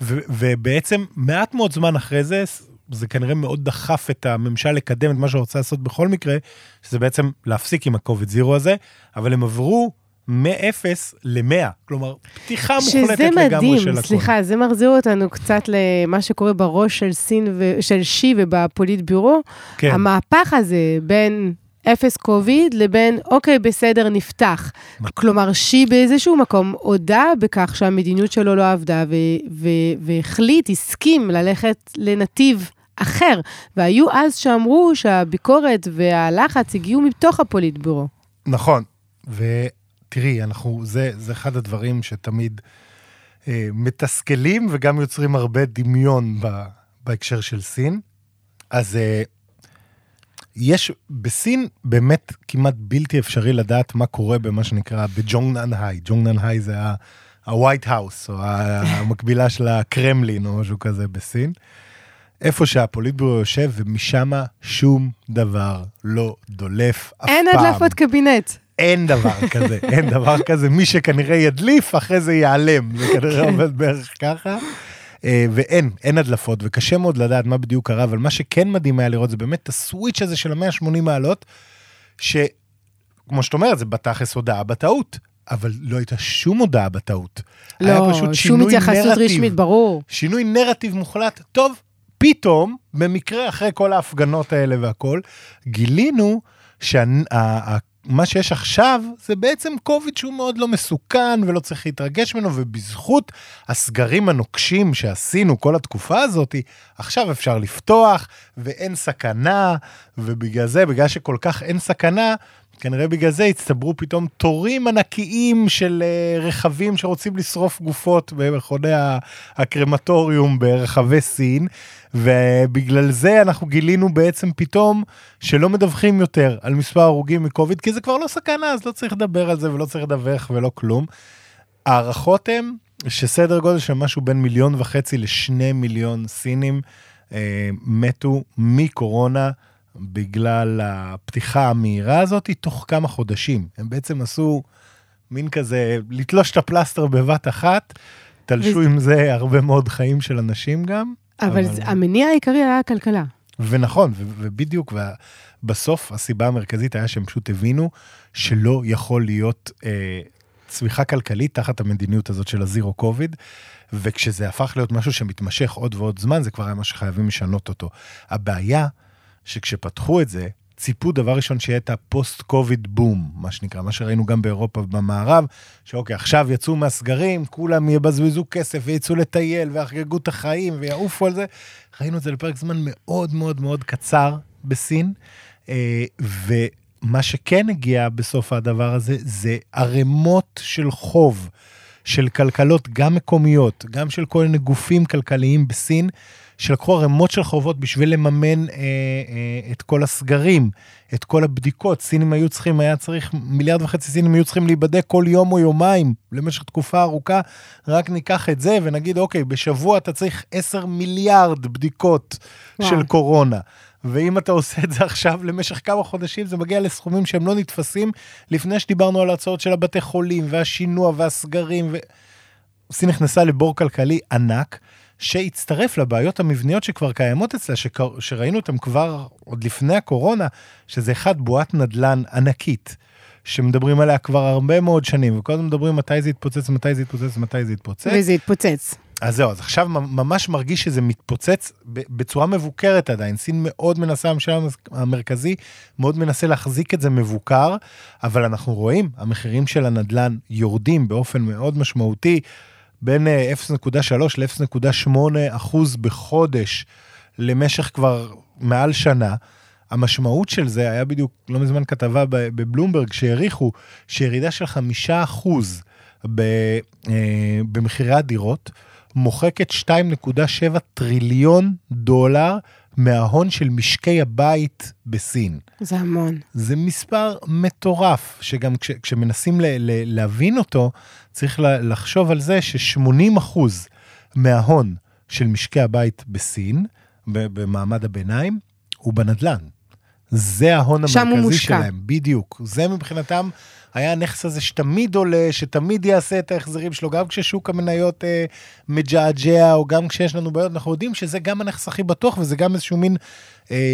ו- ובעצם מעט מאוד זמן אחרי זה, זה כנראה מאוד דחף את הממשל לקדם את מה שרוצה לעשות בכל מקרה, שזה בעצם להפסיק עם הקוביד זירו הזה, אבל הם עברו מ-0 ל-100, כלומר, פתיחה מוחלטת שזה לגמרי מדהים, של הכול. סליחה, זה מחזיר אותנו קצת למה שקורה בראש של סין, ו... של שי ובפוליט ביורו. כן, המהפך הזה בין אפס קוביד לבין, אוקיי, בסדר, נפתח. כלומר, שי באיזשהו מקום הודה בכך שהמדיניות שלו לא עבדה, ו- ו- והחליט, הסכים ללכת לנתיב אחר. והיו אז שאמרו שהביקורת והלחץ הגיעו מתוך הפוליט ביורו. נכון, ותראי, אנחנו, זה, זה אחד הדברים שתמיד אה, מתסכלים וגם יוצרים הרבה דמיון ב, בהקשר של סין. אז אה, יש, בסין באמת כמעט בלתי אפשרי לדעת מה קורה במה שנקרא בג'ונגנן היי. ג'ונגנן היי זה ה-white house, או המקבילה של הקרמלין, או משהו כזה בסין. איפה שהפוליטביורו יושב, ומשם שום דבר לא דולף אף אין פעם. הדלפות קבינט. אין דבר כזה, אין דבר כזה. מי שכנראה ידליף, אחרי זה ייעלם. זה כנראה עובד בערך ככה. אה, ואין, אין הדלפות, וקשה מאוד לדעת מה בדיוק קרה, אבל מה שכן מדהים היה לראות זה באמת הסוויץ' הזה של ה-180 מעלות, שכמו שאת אומרת, זה בתכלס הודעה בטעות, אבל לא הייתה שום הודעה בטעות. היה לא, פשוט שום התייחסות נרטיב. רשמית, ברור. שינוי נרטיב מוחלט. טוב, פתאום, במקרה אחרי כל ההפגנות האלה והכל, גילינו שמה שיש עכשיו זה בעצם קוביד שהוא מאוד לא מסוכן ולא צריך להתרגש ממנו, ובזכות הסגרים הנוקשים שעשינו כל התקופה הזאת, עכשיו אפשר לפתוח ואין סכנה, ובגלל זה, בגלל שכל כך אין סכנה, כנראה בגלל זה הצטברו פתאום תורים ענקיים של אה, רכבים שרוצים לשרוף גופות במכוני הקרמטוריום ברחבי סין, ובגלל זה אנחנו גילינו בעצם פתאום שלא מדווחים יותר על מספר הרוגים מקוביד, כי זה כבר לא סכנה, אז לא צריך לדבר על זה ולא צריך לדווח ולא כלום. ההערכות הן שסדר גודל של משהו בין מיליון וחצי לשני מיליון סינים אה, מתו מקורונה. בגלל הפתיחה המהירה הזאת, תוך כמה חודשים. הם בעצם עשו מין כזה, לתלוש את הפלסטר בבת אחת, תלשו עם זה הרבה מאוד חיים של אנשים גם. אבל אבל- המניע העיקרי היה הכלכלה. ונכון, ו- ובדיוק, בסוף הסיבה המרכזית היה שהם פשוט הבינו שלא יכול להיות אה, צמיחה כלכלית תחת המדיניות הזאת של הזירו קוביד, וכשזה הפך להיות משהו שמתמשך עוד ועוד זמן, זה כבר היה מה שחייבים לשנות אותו. הבעיה, שכשפתחו את זה, ציפו דבר ראשון שיהיה את הפוסט קוביד בום, מה שנקרא, מה שראינו גם באירופה ובמערב, שאוקיי, עכשיו יצאו מהסגרים, כולם יבזבזו כסף ויצאו לטייל ויחגגו את החיים ויעופו על זה. ראינו את זה לפרק זמן מאוד מאוד מאוד קצר בסין, אה, ומה שכן הגיע בסוף הדבר הזה, זה ערימות של חוב של כלכלות, גם מקומיות, גם של כל מיני גופים כלכליים בסין, שלקחו ערימות של חובות בשביל לממן אה, אה, את כל הסגרים, את כל הבדיקות. סינים היו צריכים, היה צריך, מיליארד וחצי סינים היו צריכים להיבדק כל יום או יומיים למשך תקופה ארוכה. רק ניקח את זה ונגיד, אוקיי, בשבוע אתה צריך 10 מיליארד בדיקות וואו. של קורונה. ואם אתה עושה את זה עכשיו למשך כמה חודשים, זה מגיע לסכומים שהם לא נתפסים, לפני שדיברנו על ההצעות של הבתי חולים, והשינוע, והסגרים, ו... סין נכנסה לבור כלכלי ענק, שהצטרף לבעיות המבניות שכבר קיימות אצלה, שקר... שראינו אותן כבר עוד לפני הקורונה, שזה אחד בועת נדל"ן ענקית, שמדברים עליה כבר הרבה מאוד שנים, וכל הזמן מדברים מתי זה יתפוצץ, מתי זה יתפוצץ, מתי זה יתפוצץ. וזה התפוצץ. אז זהו, אז עכשיו ממש מרגיש שזה מתפוצץ בצורה מבוקרת עדיין. סין מאוד מנסה, הממשל המרכזי מאוד מנסה להחזיק את זה מבוקר, אבל אנחנו רואים, המחירים של הנדלן יורדים באופן מאוד משמעותי, בין אה, 0.3 ל-0.8 אחוז בחודש למשך כבר מעל שנה. המשמעות של זה היה בדיוק לא מזמן כתבה בבלומברג שהעריכו שירידה של חמישה אחוז אה, במחירי הדירות מוחקת 2.7 טריליון דולר מההון של משקי הבית בסין. זה המון. זה מספר מטורף, שגם כש, כשמנסים ל, ל, להבין אותו, צריך לחשוב על זה ש-80 אחוז מההון של משקי הבית בסין, במעמד הביניים, הוא בנדל"ן. זה ההון המרכזי. שלהם, בדיוק. זה מבחינתם היה הנכס הזה שתמיד עולה, שתמיד יעשה את ההחזרים שלו, גם כששוק המניות אה, מג'עג'ע, או גם כשיש לנו בעיות, אנחנו יודעים שזה גם הנכס הכי בטוח, וזה גם איזשהו מין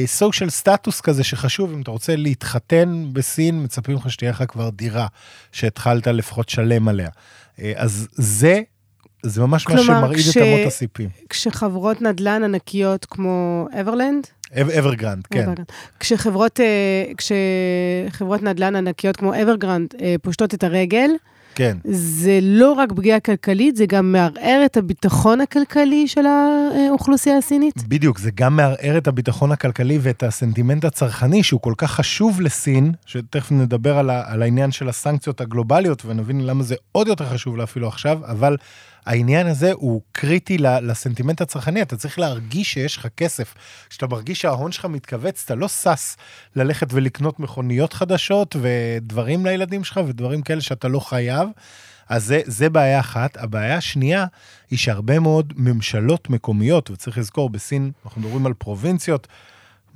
סושיאל סטטוס כזה שחשוב, אם אתה רוצה להתחתן בסין, מצפים לך שתהיה לך כבר דירה, שהתחלת לפחות לשלם עליה. אה, אז זה, זה ממש מה כלומר, שמרעיד כש- את אמות הסיפים. כשחברות נדל"ן ענקיות כמו אברלנד, אברגרנד, כן. כשחברות, אה, כשחברות נדל"ן ענקיות כמו אברגרנד אה, פושטות את הרגל, כן. זה לא רק פגיעה כלכלית, זה גם מערער את הביטחון הכלכלי של האוכלוסייה הסינית. בדיוק, זה גם מערער את הביטחון הכלכלי ואת הסנטימנט הצרכני שהוא כל כך חשוב לסין, שתכף נדבר על, ה, על העניין של הסנקציות הגלובליות ונבין למה זה עוד יותר חשוב לה אפילו עכשיו, אבל העניין הזה הוא קריטי לסנטימנט הצרכני, אתה צריך להרגיש שיש לך כסף. כשאתה מרגיש שההון שלך מתכווץ, אתה לא שש ללכת ולקנות מכוניות חדשות ודברים לילדים שלך ודברים כאלה שאתה לא חייב. אז זה, זה בעיה אחת. הבעיה השנייה היא שהרבה מאוד ממשלות מקומיות, וצריך לזכור, בסין אנחנו מדברים על פרובינציות,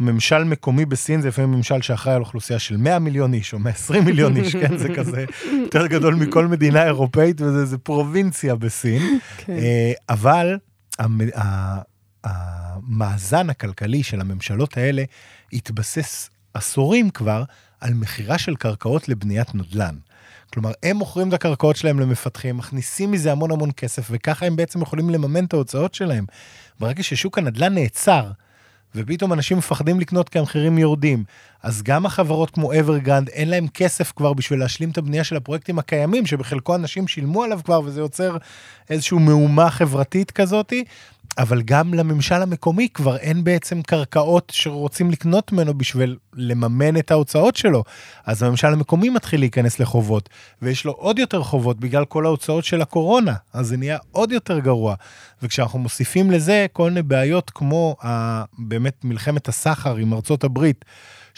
ממשל מקומי בסין זה לפעמים ממשל שאחראי על אוכלוסייה של 100 מיליון איש או 120 מיליון איש, כן? זה כזה יותר גדול מכל מדינה אירופאית, וזה זה פרובינציה בסין. כן. אה, אבל המאזן הכלכלי של הממשלות האלה התבסס עשורים כבר על מכירה של קרקעות לבניית נדל"ן. כלומר, הם מוכרים את הקרקעות שלהם למפתחים, מכניסים מזה המון המון כסף, וככה הם בעצם יכולים לממן את ההוצאות שלהם. ברגע ששוק הנדל"ן נעצר, ופתאום אנשים מפחדים לקנות כי המחירים יורדים, אז גם החברות כמו אברגרנד, אין להם כסף כבר בשביל להשלים את הבנייה של הפרויקטים הקיימים, שבחלקו אנשים שילמו עליו כבר, וזה יוצר איזושהי מהומה חברתית כזאתי, אבל גם לממשל המקומי כבר אין בעצם קרקעות שרוצים לקנות ממנו בשביל לממן את ההוצאות שלו. אז הממשל המקומי מתחיל להיכנס לחובות, ויש לו עוד יותר חובות בגלל כל ההוצאות של הקורונה, אז זה נהיה עוד יותר גרוע. וכשאנחנו מוסיפים לזה כל מיני בעיות כמו באמת מלחמת הסחר עם ארצות הברית,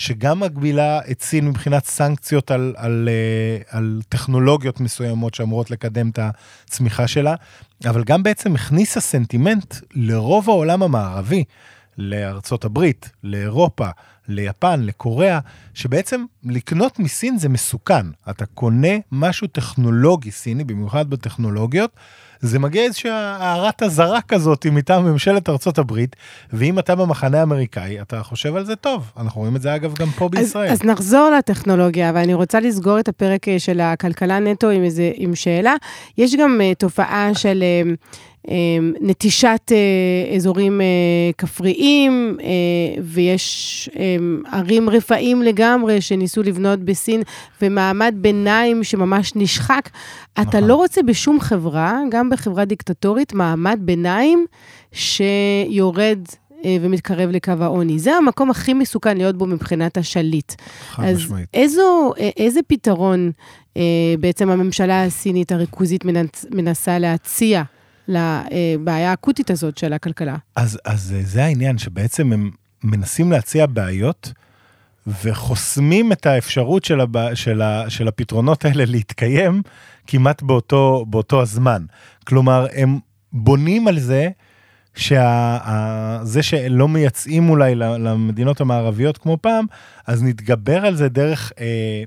שגם מגבילה את סין מבחינת סנקציות על, על, אה, על טכנולוגיות מסוימות שאמורות לקדם את הצמיחה שלה, אבל גם בעצם הכניסה סנטימנט לרוב העולם המערבי, לארצות הברית, לאירופה, ליפן, לקוריאה, שבעצם לקנות מסין זה מסוכן. אתה קונה משהו טכנולוגי סיני, במיוחד בטכנולוגיות, זה מגיע איזושהי הערת אזהרה כזאת מטעם ממשלת ארצות הברית, ואם אתה במחנה האמריקאי, אתה חושב על זה טוב. אנחנו רואים את זה אגב גם פה בישראל. אז, אז נחזור לטכנולוגיה, ואני רוצה לסגור את הפרק אה, של הכלכלה נטו עם, איזה, עם שאלה. יש גם uh, תופעה של uh, נטישת uh, אזורים uh, כפריים, uh, ויש um, ערים רפאים לגמרי שניסו לבנות בסין, ומעמד ביניים שממש נשחק. אתה נכון. לא רוצה בשום חברה, גם בחברה דיקטטורית, מעמד ביניים שיורד אה, ומתקרב לקו העוני. זה המקום הכי מסוכן להיות בו מבחינת השליט. חד אז משמעית. איזו, אה, איזה פתרון אה, בעצם הממשלה הסינית הריכוזית מנצ, מנסה להציע לבעיה האקוטית הזאת של הכלכלה? אז, אז אה, זה העניין, שבעצם הם מנסים להציע בעיות, וחוסמים את האפשרות של, הבע... של, ה... של הפתרונות האלה להתקיים כמעט באותו, באותו הזמן. כלומר, הם בונים על זה שזה שלא מייצאים אולי למדינות המערביות כמו פעם, אז נתגבר על זה דרך אה,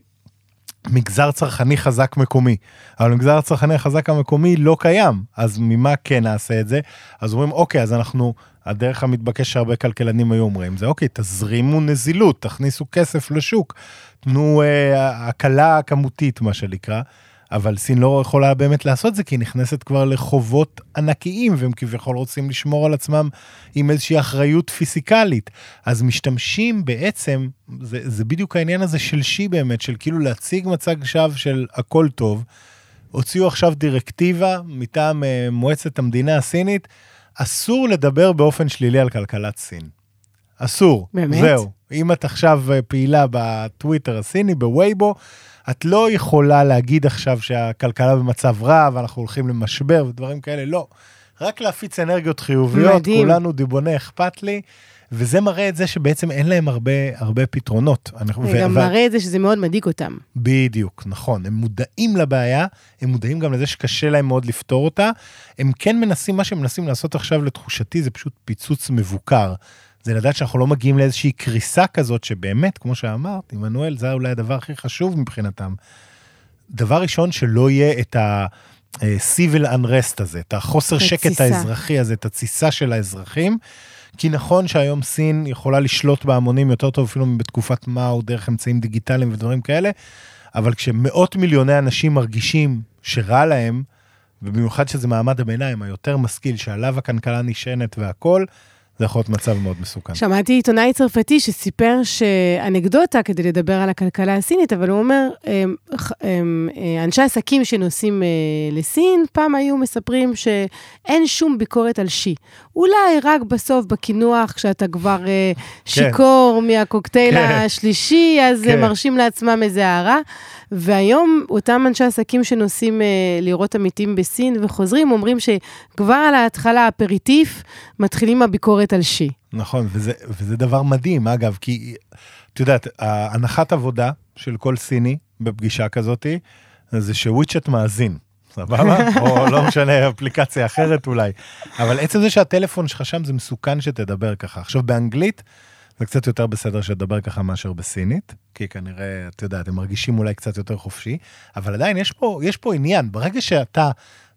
מגזר צרכני חזק מקומי. אבל מגזר הצרכני החזק המקומי לא קיים, אז ממה כן נעשה את זה? אז אומרים, אוקיי, אז אנחנו, הדרך המתבקש שהרבה כלכלנים היו אומרים, זה אוקיי, תזרימו נזילות, תכניסו כסף לשוק, תנו אה, הקלה כמותית, מה שנקרא. אבל סין לא יכולה באמת לעשות זה, כי היא נכנסת כבר לחובות ענקיים, והם כביכול רוצים לשמור על עצמם עם איזושהי אחריות פיסיקלית. אז משתמשים בעצם, זה, זה בדיוק העניין הזה של שי באמת, של כאילו להציג מצג שווא של הכל טוב. הוציאו עכשיו דירקטיבה מטעם אה, מועצת המדינה הסינית, אסור לדבר באופן שלילי על כלכלת סין. אסור. באמת? זהו. אם את עכשיו אה, פעילה בטוויטר הסיני, בווייבו, את לא יכולה להגיד עכשיו שהכלכלה במצב רע ואנחנו הולכים למשבר ודברים כאלה, לא. רק להפיץ אנרגיות חיוביות, מדהים. כולנו דיבוני אכפת לי, וזה מראה את זה שבעצם אין להם הרבה, הרבה פתרונות. זה גם ו- מראה את זה שזה מאוד מדאיג אותם. בדיוק, נכון. הם מודעים לבעיה, הם מודעים גם לזה שקשה להם מאוד לפתור אותה. הם כן מנסים, מה שהם מנסים לעשות עכשיו לתחושתי זה פשוט פיצוץ מבוקר. זה לדעת שאנחנו לא מגיעים לאיזושהי קריסה כזאת, שבאמת, כמו שאמרת, עמנואל, זה אולי הדבר הכי חשוב מבחינתם. דבר ראשון, שלא יהיה את ה-civil unrest הזה, את החוסר שקט האזרחי הזה, את התסיסה של האזרחים. כי נכון שהיום סין יכולה לשלוט בהמונים יותר טוב אפילו מבתקופת מאו, דרך אמצעים דיגיטליים ודברים כאלה, אבל כשמאות מיליוני אנשים מרגישים שרע להם, ובמיוחד שזה מעמד הביניים היותר משכיל, שעליו הכלכלה נשענת והכול, זה יכול להיות מצב מאוד מסוכן. שמעתי עיתונאי צרפתי שסיפר שאנקדוטה כדי לדבר על הכלכלה הסינית, אבל הוא אומר, הם, אנשי עסקים שנוסעים אה, לסין, פעם היו מספרים שאין שום ביקורת על שי. אולי רק בסוף בקינוח, כשאתה כבר אה, כן. שיכור כן. מהקוקטייל כן. השלישי, אז כן. מרשים לעצמם איזה הערה. והיום אותם אנשי עסקים שנוסעים אה, לראות עמיתים בסין וחוזרים, אומרים שכבר על ההתחלה, אפריטיף, מתחילים הביקורת על שי. נכון, וזה, וזה דבר מדהים, אגב, כי את יודעת, הנחת עבודה של כל סיני בפגישה כזאתי, זה שוויצ'ט מאזין. סבבה? או לא משנה, אפליקציה אחרת אולי. אבל עצם זה שהטלפון שלך שם, זה מסוכן שתדבר ככה. עכשיו, באנגלית, זה קצת יותר בסדר שתדבר ככה מאשר בסינית, כי כנראה, אתה יודע, אתם מרגישים אולי קצת יותר חופשי, אבל עדיין יש פה, יש פה עניין. ברגע שאתה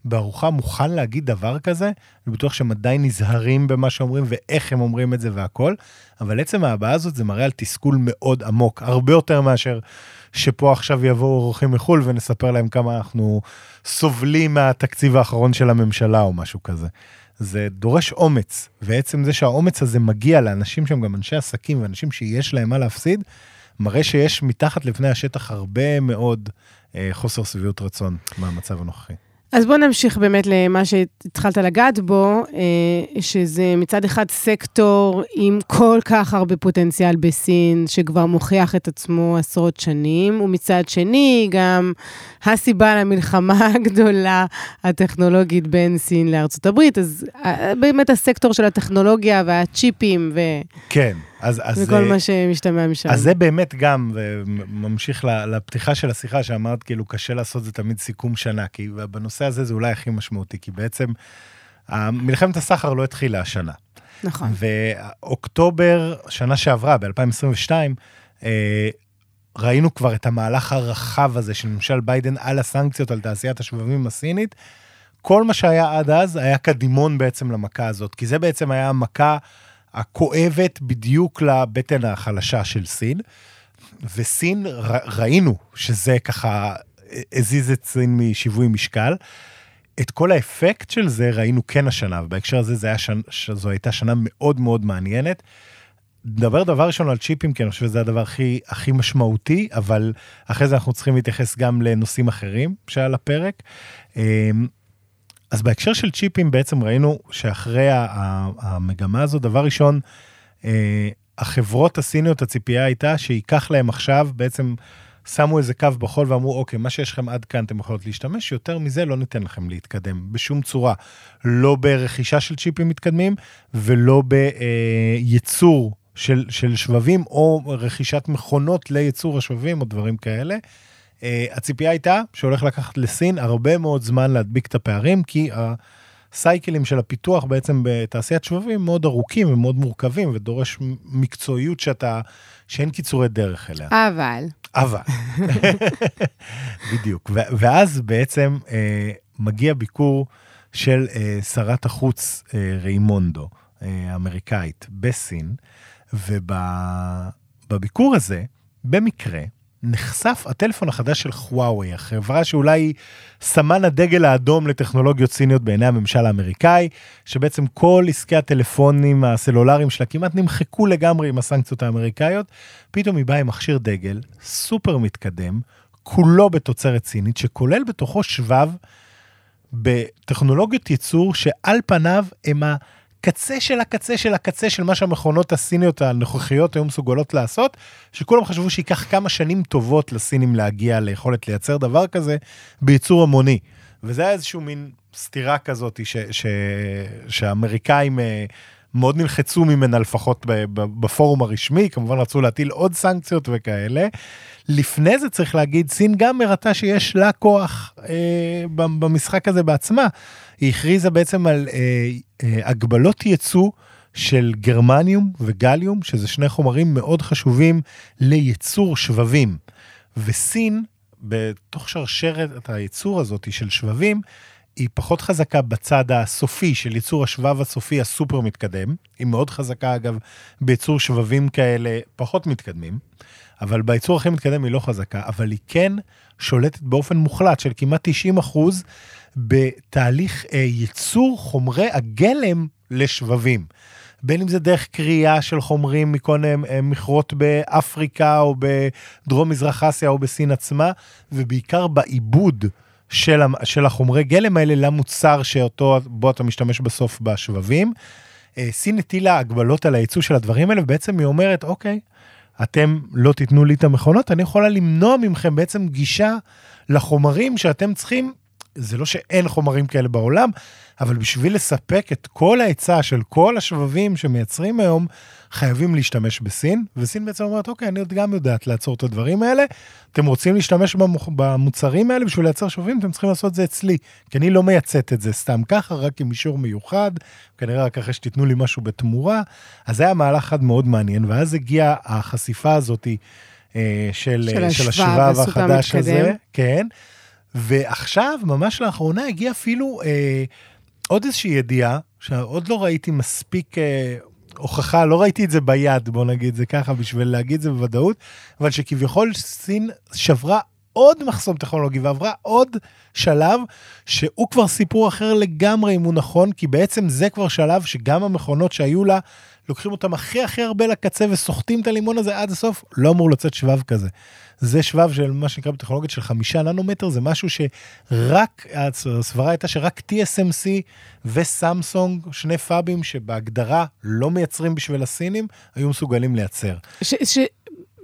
בארוחה מוכן להגיד דבר כזה, אני בטוח שהם עדיין נזהרים במה שאומרים ואיך הם אומרים את זה והכל, אבל עצם ההבעה הזאת זה מראה על תסכול מאוד עמוק, הרבה יותר מאשר שפה עכשיו יבואו אורחים מחו"ל ונספר להם כמה אנחנו סובלים מהתקציב האחרון של הממשלה או משהו כזה. זה דורש אומץ, ועצם זה שהאומץ הזה מגיע לאנשים שהם גם אנשי עסקים ואנשים שיש להם מה להפסיד, מראה שיש מתחת לפני השטח הרבה מאוד אה, חוסר שביעות רצון מהמצב הנוכחי. אז בוא נמשיך באמת למה שהתחלת לגעת בו, אה, שזה מצד אחד סקטור עם כל כך הרבה פוטנציאל בסין, שכבר מוכיח את עצמו עשרות שנים, ומצד שני גם הסיבה למלחמה הגדולה הטכנולוגית בין סין לארצות הברית, אז אה, באמת הסקטור של הטכנולוגיה והצ'יפים ו... כן. אז, אז וכל מה שמשתמע משם. אז זה באמת גם, וממשיך לפתיחה של השיחה שאמרת, כאילו, קשה לעשות זה תמיד סיכום שנה, כי בנושא הזה זה אולי הכי משמעותי, כי בעצם מלחמת הסחר לא התחילה השנה. נכון. ואוקטובר, שנה שעברה, ב-2022, אה, ראינו כבר את המהלך הרחב הזה של ממשל ביידן על הסנקציות על תעשיית השבבים הסינית. כל מה שהיה עד אז היה קדימון בעצם למכה הזאת, כי זה בעצם היה המכה הכואבת בדיוק לבטן החלשה של סין. וסין, ראינו שזה ככה הזיז את סין משיווי משקל. את כל האפקט של זה ראינו כן השנה, ובהקשר הזה זה שנ... זו הייתה שנה מאוד מאוד מעניינת. נדבר דבר ראשון על צ'יפים, כי אני חושב שזה הדבר הכי, הכי משמעותי, אבל אחרי זה אנחנו צריכים להתייחס גם לנושאים אחרים שעל הפרק. אז בהקשר של צ'יפים בעצם ראינו שאחרי המגמה הזו, דבר ראשון, אה, החברות הסיניות, הציפייה הייתה שייקח להם עכשיו, בעצם שמו איזה קו בחול ואמרו, אוקיי, מה שיש לכם עד כאן אתם יכולות להשתמש, יותר מזה לא ניתן לכם להתקדם בשום צורה. לא ברכישה של צ'יפים מתקדמים ולא בייצור של, של שבבים או רכישת מכונות לייצור השבבים או דברים כאלה. Uh, הציפייה הייתה שהולך לקחת לסין הרבה מאוד זמן להדביק את הפערים, כי הסייקלים של הפיתוח בעצם בתעשיית שבבים מאוד ארוכים ומאוד מורכבים, ודורש מקצועיות שאתה, שאין קיצורי דרך אליה. אבל. אבל. בדיוק. ואז בעצם uh, מגיע ביקור של uh, שרת החוץ uh, ריימונדו, uh, אמריקאית, בסין, ובביקור הזה, במקרה, נחשף הטלפון החדש של חוואוי, החברה שאולי סמן הדגל האדום לטכנולוגיות סיניות בעיני הממשל האמריקאי, שבעצם כל עסקי הטלפונים הסלולריים שלה כמעט נמחקו לגמרי עם הסנקציות האמריקאיות, פתאום היא באה עם מכשיר דגל סופר מתקדם, כולו בתוצרת סינית, שכולל בתוכו שבב בטכנולוגיות ייצור שעל פניו הם ה... הקצה של הקצה של הקצה של מה שהמכונות הסיניות הנוכחיות היו מסוגלות לעשות, שכולם חשבו שייקח כמה שנים טובות לסינים להגיע ליכולת לייצר דבר כזה בייצור המוני. וזה היה איזשהו מין סתירה כזאת ש, ש, שהאמריקאים אה, מאוד נלחצו ממנה לפחות בפורום הרשמי, כמובן רצו להטיל עוד סנקציות וכאלה. לפני זה צריך להגיד, סין גם הראתה שיש לה כוח אה, במשחק הזה בעצמה. היא הכריזה בעצם על אה, אה, הגבלות ייצוא של גרמניום וגליום, שזה שני חומרים מאוד חשובים לייצור שבבים. וסין, בתוך שרשרת הייצור הזאת של שבבים, היא פחות חזקה בצד הסופי של ייצור השבב הסופי הסופר מתקדם. היא מאוד חזקה, אגב, בייצור שבבים כאלה פחות מתקדמים, אבל בייצור הכי מתקדם היא לא חזקה, אבל היא כן שולטת באופן מוחלט של כמעט 90 אחוז בתהליך אה, ייצור חומרי הגלם לשבבים. בין אם זה דרך קריאה של חומרים מכל מיני מכרות באפריקה או בדרום מזרח אסיה או בסין עצמה, ובעיקר בעיבוד של, של החומרי גלם האלה למוצר שאותו, בו אתה משתמש בסוף בשבבים. אה, סין הטילה הגבלות על הייצוא של הדברים האלה, ובעצם היא אומרת, אוקיי, אתם לא תיתנו לי את המכונות, אני יכולה למנוע מכם בעצם גישה לחומרים שאתם צריכים זה לא שאין חומרים כאלה בעולם, אבל בשביל לספק את כל ההיצע של כל השבבים שמייצרים היום, חייבים להשתמש בסין, וסין בעצם אומרת, אוקיי, אני גם יודעת לעצור את הדברים האלה, אתם רוצים להשתמש במוצרים האלה בשביל לייצר שבבים, אתם צריכים לעשות את זה אצלי, כי אני לא מייצאת את זה סתם ככה, רק עם אישור מיוחד, כנראה רק אחרי שתיתנו לי משהו בתמורה. אז זה היה מהלך אחד מאוד מעניין, ואז הגיעה החשיפה הזאתי אה, של, של, של השבב החדש הזה, כן. ועכשיו, ממש לאחרונה, הגיע אפילו אה, עוד איזושהי ידיעה, שעוד לא ראיתי מספיק אה, הוכחה, לא ראיתי את זה ביד, בוא נגיד זה ככה, בשביל להגיד זה בוודאות, אבל שכביכול סין שברה עוד מחסום טכנולוגי ועברה עוד שלב שהוא כבר סיפור אחר לגמרי אם הוא נכון, כי בעצם זה כבר שלב שגם המכונות שהיו לה, לוקחים אותם הכי הכי הרבה לקצה וסוחטים את הלימון הזה עד הסוף, לא אמור לצאת שבב כזה. זה שבב של מה שנקרא בטכנולוגיה של חמישה ננומטר, זה משהו שרק, הסברה הייתה שרק TSMC וסמסונג, שני פאבים שבהגדרה לא מייצרים בשביל הסינים, היו מסוגלים לייצר. ש, ש...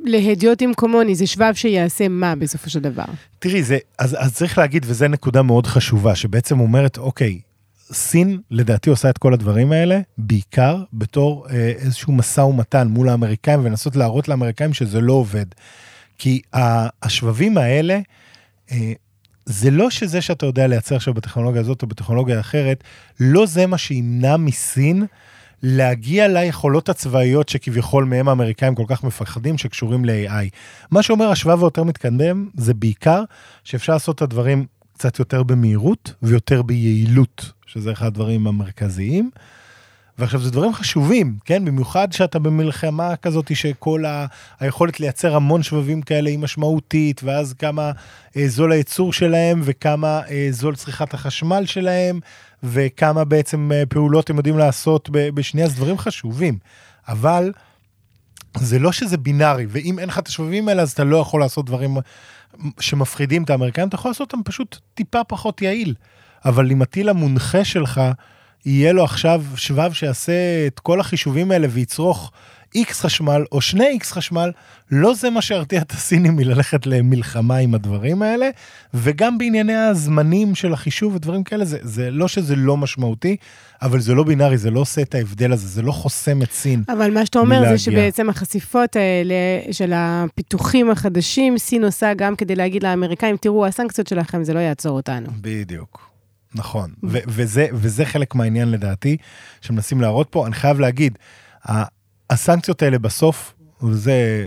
להדיוטים כמוני, זה שבב שיעשה מה בסופו של דבר? תראי, זה, אז, אז צריך להגיד, וזו נקודה מאוד חשובה, שבעצם אומרת, אוקיי, סין לדעתי עושה את כל הדברים האלה בעיקר בתור אה, איזשהו משא ומתן מול האמריקאים ולנסות להראות לאמריקאים שזה לא עובד. כי השבבים האלה, אה, זה לא שזה שאתה יודע לייצר עכשיו בטכנולוגיה הזאת או בטכנולוגיה אחרת, לא זה מה שימנע מסין להגיע ליכולות הצבאיות שכביכול מהם האמריקאים כל כך מפחדים שקשורים ל-AI. מה שאומר השבב היותר מתקדם זה בעיקר שאפשר לעשות את הדברים קצת יותר במהירות ויותר ביעילות, שזה אחד הדברים המרכזיים. ועכשיו זה דברים חשובים, כן? במיוחד שאתה במלחמה כזאת שכל ה... היכולת לייצר המון שבבים כאלה היא משמעותית, ואז כמה אה, זול הייצור שלהם, וכמה אה, זול צריכת החשמל שלהם, וכמה בעצם אה, פעולות הם יודעים לעשות בשנייה, זה דברים חשובים. אבל זה לא שזה בינארי, ואם אין לך את השבבים האלה, אז אתה לא יכול לעשות דברים שמפחידים את האמריקאים, אתה יכול לעשות אותם פשוט טיפה פחות יעיל. אבל אם הטיל המונחה שלך, יהיה לו עכשיו שבב שיעשה את כל החישובים האלה ויצרוך X חשמל או שני X חשמל, לא זה מה שירתיע את הסינים מללכת למלחמה עם הדברים האלה, וגם בענייני הזמנים של החישוב ודברים כאלה, זה, זה לא שזה לא משמעותי, אבל זה לא בינארי, זה לא עושה את ההבדל הזה, זה לא חוסם את סין. אבל מה שאתה אומר מלהגיע. זה שבעצם החשיפות האלה של הפיתוחים החדשים, סין עושה גם כדי להגיד לאמריקאים, תראו, הסנקציות שלכם, זה לא יעצור אותנו. בדיוק. נכון, ו- וזה, וזה חלק מהעניין לדעתי, שמנסים להראות פה. אני חייב להגיד, הסנקציות האלה בסוף, וזה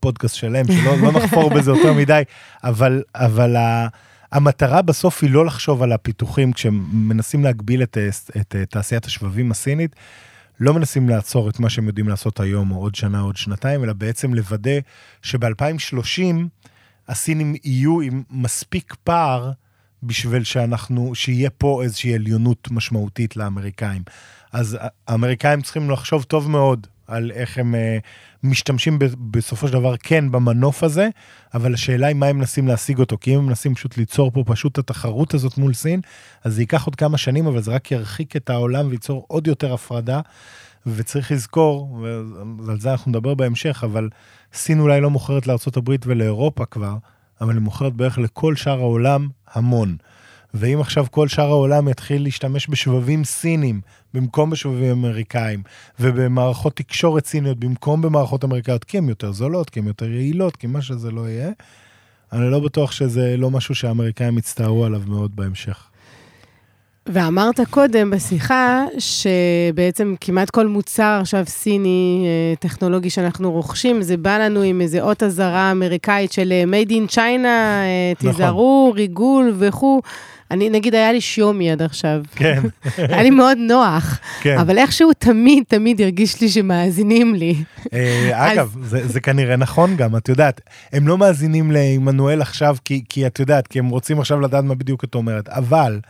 פודקאסט שלם, שלא לא נחפור בזה יותר מדי, אבל, אבל ה, המטרה בסוף היא לא לחשוב על הפיתוחים כשמנסים להגביל את, את, את תעשיית השבבים הסינית. לא מנסים לעצור את מה שהם יודעים לעשות היום, או עוד שנה, עוד שנתיים, אלא בעצם לוודא שב-2030 הסינים יהיו עם מספיק פער בשביל שאנחנו, שיהיה פה איזושהי עליונות משמעותית לאמריקאים. אז האמריקאים צריכים לחשוב טוב מאוד על איך הם uh, משתמשים בסופו של דבר כן במנוף הזה, אבל השאלה היא מה הם מנסים להשיג אותו, כי אם הם מנסים פשוט ליצור פה פשוט את התחרות הזאת מול סין, אז זה ייקח עוד כמה שנים, אבל זה רק ירחיק את העולם וייצור עוד יותר הפרדה. וצריך לזכור, ועל זה אנחנו נדבר בהמשך, אבל סין אולי לא מוכרת לארה"ב ולאירופה כבר, אבל היא מוכרת בערך לכל שאר העולם המון. ואם עכשיו כל שאר העולם יתחיל להשתמש בשבבים סינים במקום בשבבים אמריקאים, ובמערכות תקשורת סיניות במקום במערכות אמריקאיות, כי הן יותר זולות, כי הן יותר יעילות, כי מה שזה לא יהיה, אני לא בטוח שזה לא משהו שהאמריקאים יצטערו עליו מאוד בהמשך. ואמרת קודם בשיחה, שבעצם כמעט כל מוצר עכשיו סיני, אה, טכנולוגי שאנחנו רוכשים, זה בא לנו עם איזה אות אזהרה אמריקאית של אה, Made in China, אה, נכון. תיזהרו, ריגול וכו'. אני, נגיד, היה לי שיומי עד עכשיו. כן, היה לי מאוד נוח, כן. אבל איכשהו תמיד, תמיד הרגיש לי שמאזינים לי. אגב, זה, זה כנראה נכון גם, את יודעת, הם לא מאזינים לעמנואל עכשיו, כי, כי את יודעת, כי הם רוצים עכשיו לדעת מה בדיוק את אומרת, אבל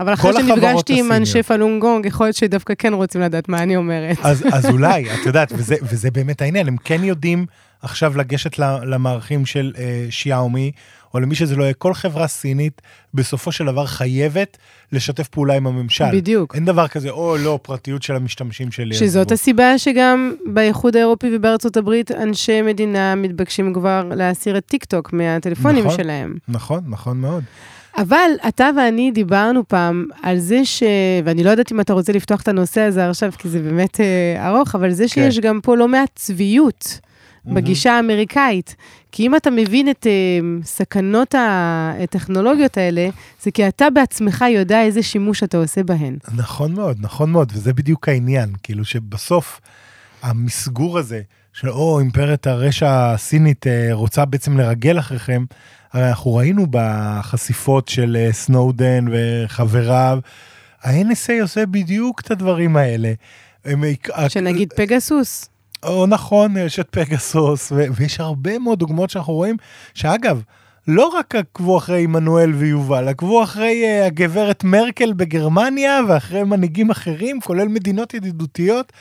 אבל אחרי שנפגשתי עם. אנשי פלונגונג, יכול להיות שדווקא כן רוצים לדעת מה אני אומרת. אז, אז אולי, את יודעת, וזה, וזה באמת העניין, הם כן יודעים עכשיו לגשת למערכים של אה, שיאומי, או למי שזה לא יהיה, כל חברה סינית בסופו של דבר חייבת לשתף פעולה עם הממשל. בדיוק. אין דבר כזה, או לא, פרטיות של המשתמשים שלי. שזאת עזבו." הסיבה שגם באיחוד האירופי ובארצות הברית, אנשי מדינה מתבקשים כבר להסיר את טיק טוק מהטלפונים נכון. שלהם. נכון, נכון מאוד. אבל אתה ואני דיברנו פעם על זה ש... ואני לא יודעת אם אתה רוצה לפתוח את הנושא הזה עכשיו, כי זה באמת אה, ארוך, אבל זה שיש כן. גם פה לא מעט צביעות בגישה האמריקאית. כי אם אתה מבין את אה, סכנות הטכנולוגיות האלה, זה כי אתה בעצמך יודע איזה שימוש אתה עושה בהן. נכון מאוד, נכון מאוד, וזה בדיוק העניין, כאילו שבסוף המסגור הזה של או אימפרית הרשע הסינית אה, רוצה בעצם לרגל אחריכם, הרי אנחנו ראינו בחשיפות של אה, סנודן וחבריו, ה-NSA עושה בדיוק את הדברים האלה. הם, שנגיד פגסוס. או נכון, יש את פגסוס, ו- ויש הרבה מאוד דוגמאות שאנחנו רואים, שאגב, לא רק עקבו אחרי עמנואל ויובל, עקבו אחרי uh, הגברת מרקל בגרמניה ואחרי מנהיגים אחרים, כולל מדינות ידידותיות.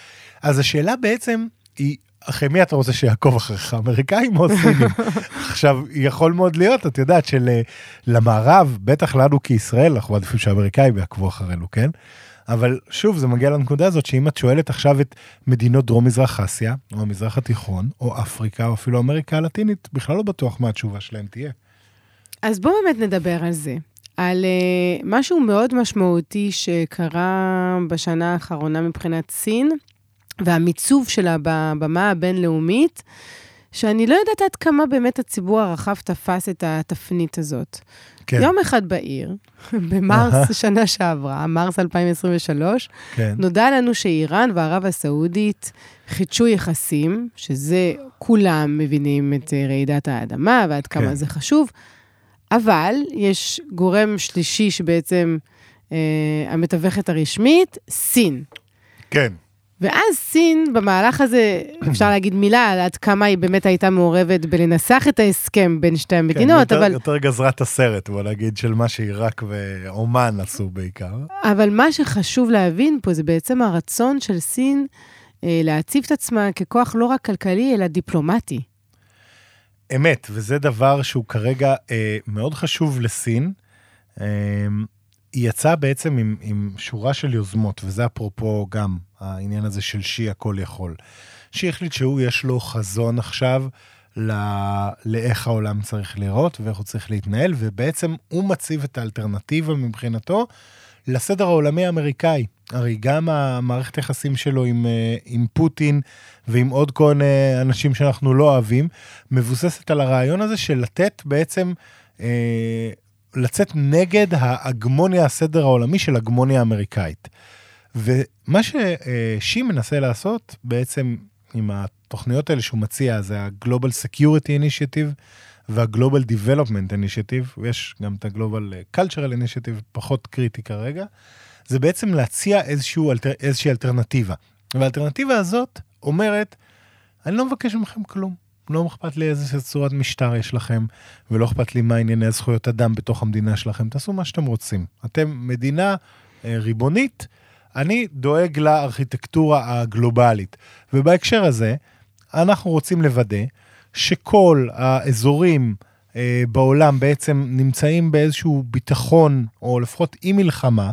אז השאלה בעצם היא, אחרי מי אתה רוצה שיעקוב אחריך, אמריקאים או סינים? עכשיו, יכול מאוד להיות, את יודעת, שלמערב, בטח לנו כישראל, אנחנו מעדיפים שהאמריקאים יעקבו אחרינו, כן? אבל שוב, זה מגיע לנקודה הזאת שאם את שואלת עכשיו את מדינות דרום-מזרח אסיה, או המזרח התיכון, או אפריקה, או אפילו אמריקה הלטינית, בכלל לא בטוח מה התשובה שלהם תהיה. אז בואו באמת נדבר על זה. על uh, משהו מאוד משמעותי שקרה בשנה האחרונה מבחינת סין, והמיצוב שלה בבמה הבינלאומית, שאני לא יודעת עד כמה באמת הציבור הרחב תפס את התפנית הזאת. כן, יום אחד בעיר, במרס שנה שעברה, מרס 2023, כן, נודע לנו שאיראן וערב הסעודית חידשו יחסים, שזה כולם מבינים את אה, רעידת האדמה ועד כמה כן. זה חשוב, אבל יש גורם שלישי שבעצם אה, המתווכת הרשמית, סין. כן. ואז סין, במהלך הזה, אפשר להגיד מילה על עד כמה היא באמת הייתה מעורבת בלנסח את ההסכם בין שתי המדינות, כן, יותר, אבל, יותר גזרה את הסרט, בוא נגיד, של מה שעיראק ועומן עשו בעיקר. אבל מה שחשוב להבין פה זה בעצם הרצון של סין אה, להציב את עצמה ככוח לא רק כלכלי, אלא דיפלומטי. אמת, וזה דבר שהוא כרגע אה, מאוד חשוב לסין. אה, היא יצאה בעצם עם, עם שורה של יוזמות, וזה אפרופו גם העניין הזה של שי הכל יכול. שי החליט שהוא, יש לו חזון עכשיו ל... לאיך העולם צריך להיראות ואיך הוא צריך להתנהל, ובעצם הוא מציב את האלטרנטיבה מבחינתו לסדר העולמי האמריקאי. הרי גם המערכת היחסים שלו עם, אה, עם פוטין ועם עוד כל מיני אנשים שאנחנו לא אוהבים, מבוססת על הרעיון הזה של לתת בעצם, אה, לצאת נגד ההגמוניה, הסדר העולמי של הגמוניה האמריקאית. ומה ששי מנסה לעשות בעצם עם התוכניות האלה שהוא מציע, זה ה-Global Security Initiative וה-Global Development Initiative, ויש גם את ה-Global Cultural Initiative, פחות קריטי כרגע, זה בעצם להציע איזשהו, איזושהי אלטרנטיבה. והאלטרנטיבה הזאת אומרת, אני לא מבקש מכם כלום. לא אכפת לי איזה צורת משטר יש לכם, ולא אכפת לי מה ענייני זכויות אדם בתוך המדינה שלכם. תעשו מה שאתם רוצים. אתם מדינה אה, ריבונית, אני דואג לארכיטקטורה הגלובלית. ובהקשר הזה, אנחנו רוצים לוודא שכל האזורים אה, בעולם בעצם נמצאים באיזשהו ביטחון, או לפחות אי מלחמה,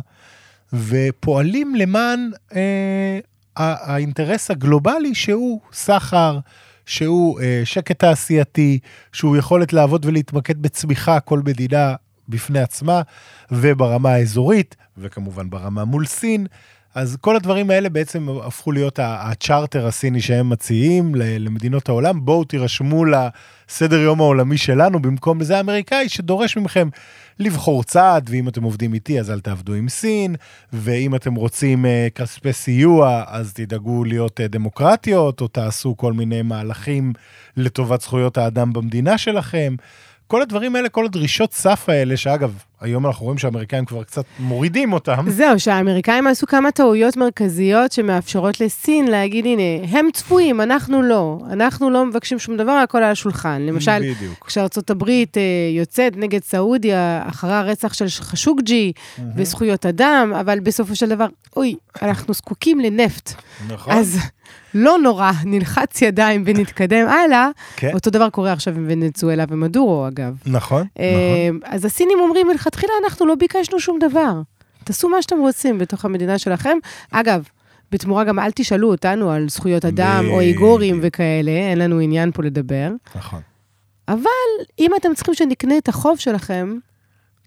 ופועלים למען אה, האינטרס הגלובלי שהוא סחר, שהוא אה, שקט תעשייתי, שהוא יכולת לעבוד ולהתמקד בצמיחה כל מדינה בפני עצמה, וברמה האזורית, וכמובן ברמה מול סין. אז כל הדברים האלה בעצם הפכו להיות הצ'רטר הסיני שהם מציעים למדינות העולם, בואו תירשמו לסדר יום העולמי שלנו, במקום לזה האמריקאי שדורש מכם לבחור צעד, ואם אתם עובדים איתי אז אל תעבדו עם סין, ואם אתם רוצים uh, כספי סיוע אז תדאגו להיות uh, דמוקרטיות, או תעשו כל מיני מהלכים לטובת זכויות האדם במדינה שלכם. כל הדברים האלה, כל הדרישות סף האלה, שאגב, היום אנחנו רואים שהאמריקאים כבר קצת מורידים אותם. זהו, שהאמריקאים עשו כמה טעויות מרכזיות שמאפשרות לסין להגיד, הנה, הם צפויים, אנחנו לא. אנחנו לא מבקשים שום דבר, הכל על השולחן. למשל, כשארצות הברית אה, יוצאת נגד סעודיה אחרי הרצח של חשוקג'י mm-hmm. וזכויות אדם, אבל בסופו של דבר, אוי, אנחנו זקוקים לנפט. נכון. אז לא נורא, נלחץ ידיים ונתקדם הלאה. כן. אותו דבר קורה עכשיו עם ונצואלה ומדורו, אגב. נכון, אה, נכון. אז הסינים אומרים, מלכתחילה אנחנו לא ביקשנו שום דבר. תעשו מה שאתם רוצים בתוך המדינה שלכם. אגב, בתמורה גם אל תשאלו אותנו על זכויות אדם או איגורים וכאלה, אין לנו עניין פה לדבר. נכון. אבל אם אתם צריכים שנקנה את החוב שלכם,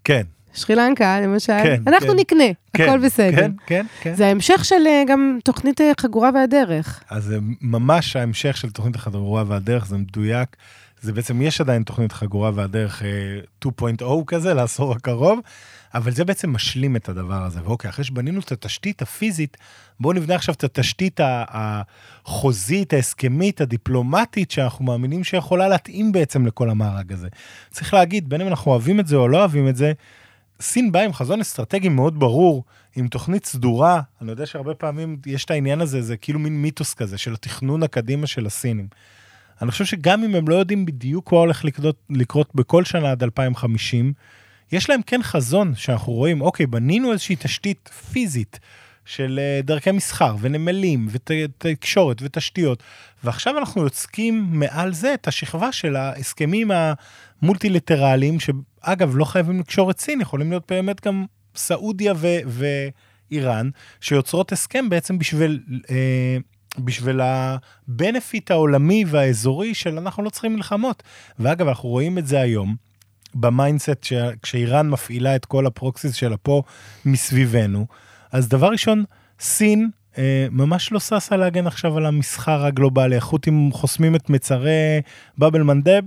כן. שרי לנקה, למשל, כן, אנחנו כן. נקנה, כן, הכל בסדר. כן, כן, כן. זה ההמשך של אה, גם תוכנית אה, חגורה והדרך. אז זה ממש ההמשך של תוכנית החגורה והדרך, זה מדויק. זה בעצם, יש עדיין תוכנית חגורה והדרך 2.0 אה, כזה, לעשור הקרוב, אבל זה בעצם משלים את הדבר הזה. ואוקיי, אחרי שבנינו את התשתית הפיזית, בואו נבנה עכשיו את התשתית החוזית, ההסכמית, הדיפלומטית, שאנחנו מאמינים שיכולה להתאים בעצם לכל המארג הזה. צריך להגיד, בין אם אנחנו אוהבים את זה או לא אוהבים את זה, סין באה עם חזון אסטרטגי מאוד ברור, עם תוכנית סדורה. אני יודע שהרבה פעמים יש את העניין הזה, זה כאילו מין מיתוס כזה של התכנון הקדימה של הסינים. אני חושב שגם אם הם לא יודעים בדיוק מה הולך לקרות, לקרות בכל שנה עד 2050, יש להם כן חזון שאנחנו רואים, אוקיי, בנינו איזושהי תשתית פיזית של אה, דרכי מסחר ונמלים ותקשורת ותשתיות, ועכשיו אנחנו יוצקים מעל זה את השכבה של ההסכמים המולטילטרליים, שאגב, לא חייבים לקשור את סין, יכולים להיות באמת גם סעודיה ואיראן, שיוצרות הסכם בעצם בשביל... אה, בשביל ה benefit העולמי והאזורי של אנחנו לא צריכים מלחמות. ואגב, אנחנו רואים את זה היום, ב mindset, כשאיראן מפעילה את כל הפרוקסיס שלה פה מסביבנו, אז דבר ראשון, סין אה, ממש לא ששה להגן עכשיו על המסחר הגלובלי. החות'ים חוסמים את מצרי באבל מנדב,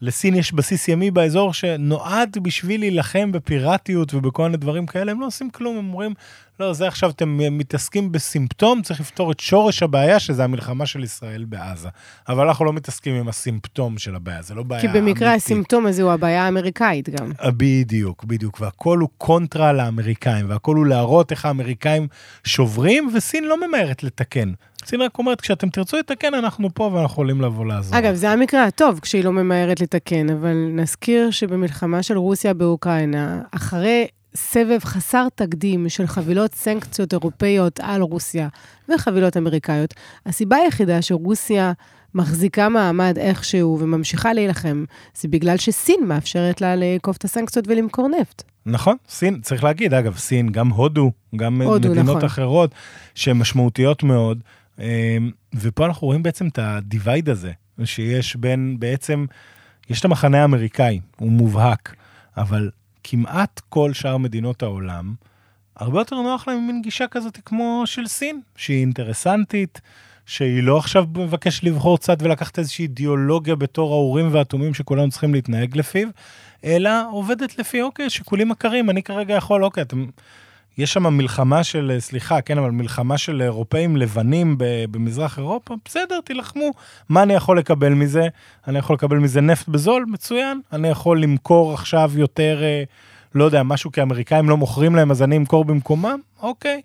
לסין יש בסיס ימי באזור שנועד בשביל להילחם בפיראטיות ובכל מיני דברים כאלה, הם לא עושים כלום, הם אומרים, לא, זה עכשיו אתם מתעסקים בסימפטום, צריך לפתור את שורש הבעיה, שזה המלחמה של ישראל בעזה. אבל אנחנו לא מתעסקים עם הסימפטום של הבעיה, זה לא בעיה אמיתית. כי במקרה אמיתית. הסימפטום הזה הוא הבעיה האמריקאית גם. אה, בדיוק, בדיוק, והכל הוא קונטרה לאמריקאים, והכל הוא להראות איך האמריקאים שוברים, וסין לא ממהרת לתקן. סין רק אומרת, כשאתם תרצו לתקן, אנחנו פה ואנחנו יכולים לבוא לעזור. אגב, זה המקרה הטוב כשהיא לא ממהרת לתקן, אבל נזכיר שבמלחמה של רוסיה באוקראינה, אחרי סבב חסר תקדים של חבילות סנקציות אירופאיות על רוסיה וחבילות אמריקאיות, הסיבה היחידה שרוסיה מחזיקה מעמד איכשהו וממשיכה להילחם, זה בגלל שסין מאפשרת לה לאכוף את הסנקציות ולמכור נפט. נכון, סין, צריך להגיד, אגב, סין, גם הודו, גם הודו, מדינות נכון. אחרות שהן משמעותיות מאוד, ופה אנחנו רואים בעצם את הדיווייד הזה, שיש בין בעצם, יש את המחנה האמריקאי, הוא מובהק, אבל כמעט כל שאר מדינות העולם, הרבה יותר נוח להם מין גישה כזאת כמו של סין, שהיא אינטרסנטית, שהיא לא עכשיו מבקשת לבחור צד ולקחת איזושהי אידיאולוגיה בתור האורים והתומים שכולנו צריכים להתנהג לפיו, אלא עובדת לפי, אוקיי, שיקולים עקרים, אני כרגע יכול, אוקיי, אתם... יש שם מלחמה של, סליחה, כן, אבל מלחמה של אירופאים לבנים במזרח אירופה, בסדר, תילחמו. מה אני יכול לקבל מזה? אני יכול לקבל מזה נפט בזול, מצוין. אני יכול למכור עכשיו יותר, אה, לא יודע, משהו כי האמריקאים לא מוכרים להם, אז אני אמכור במקומם? אוקיי.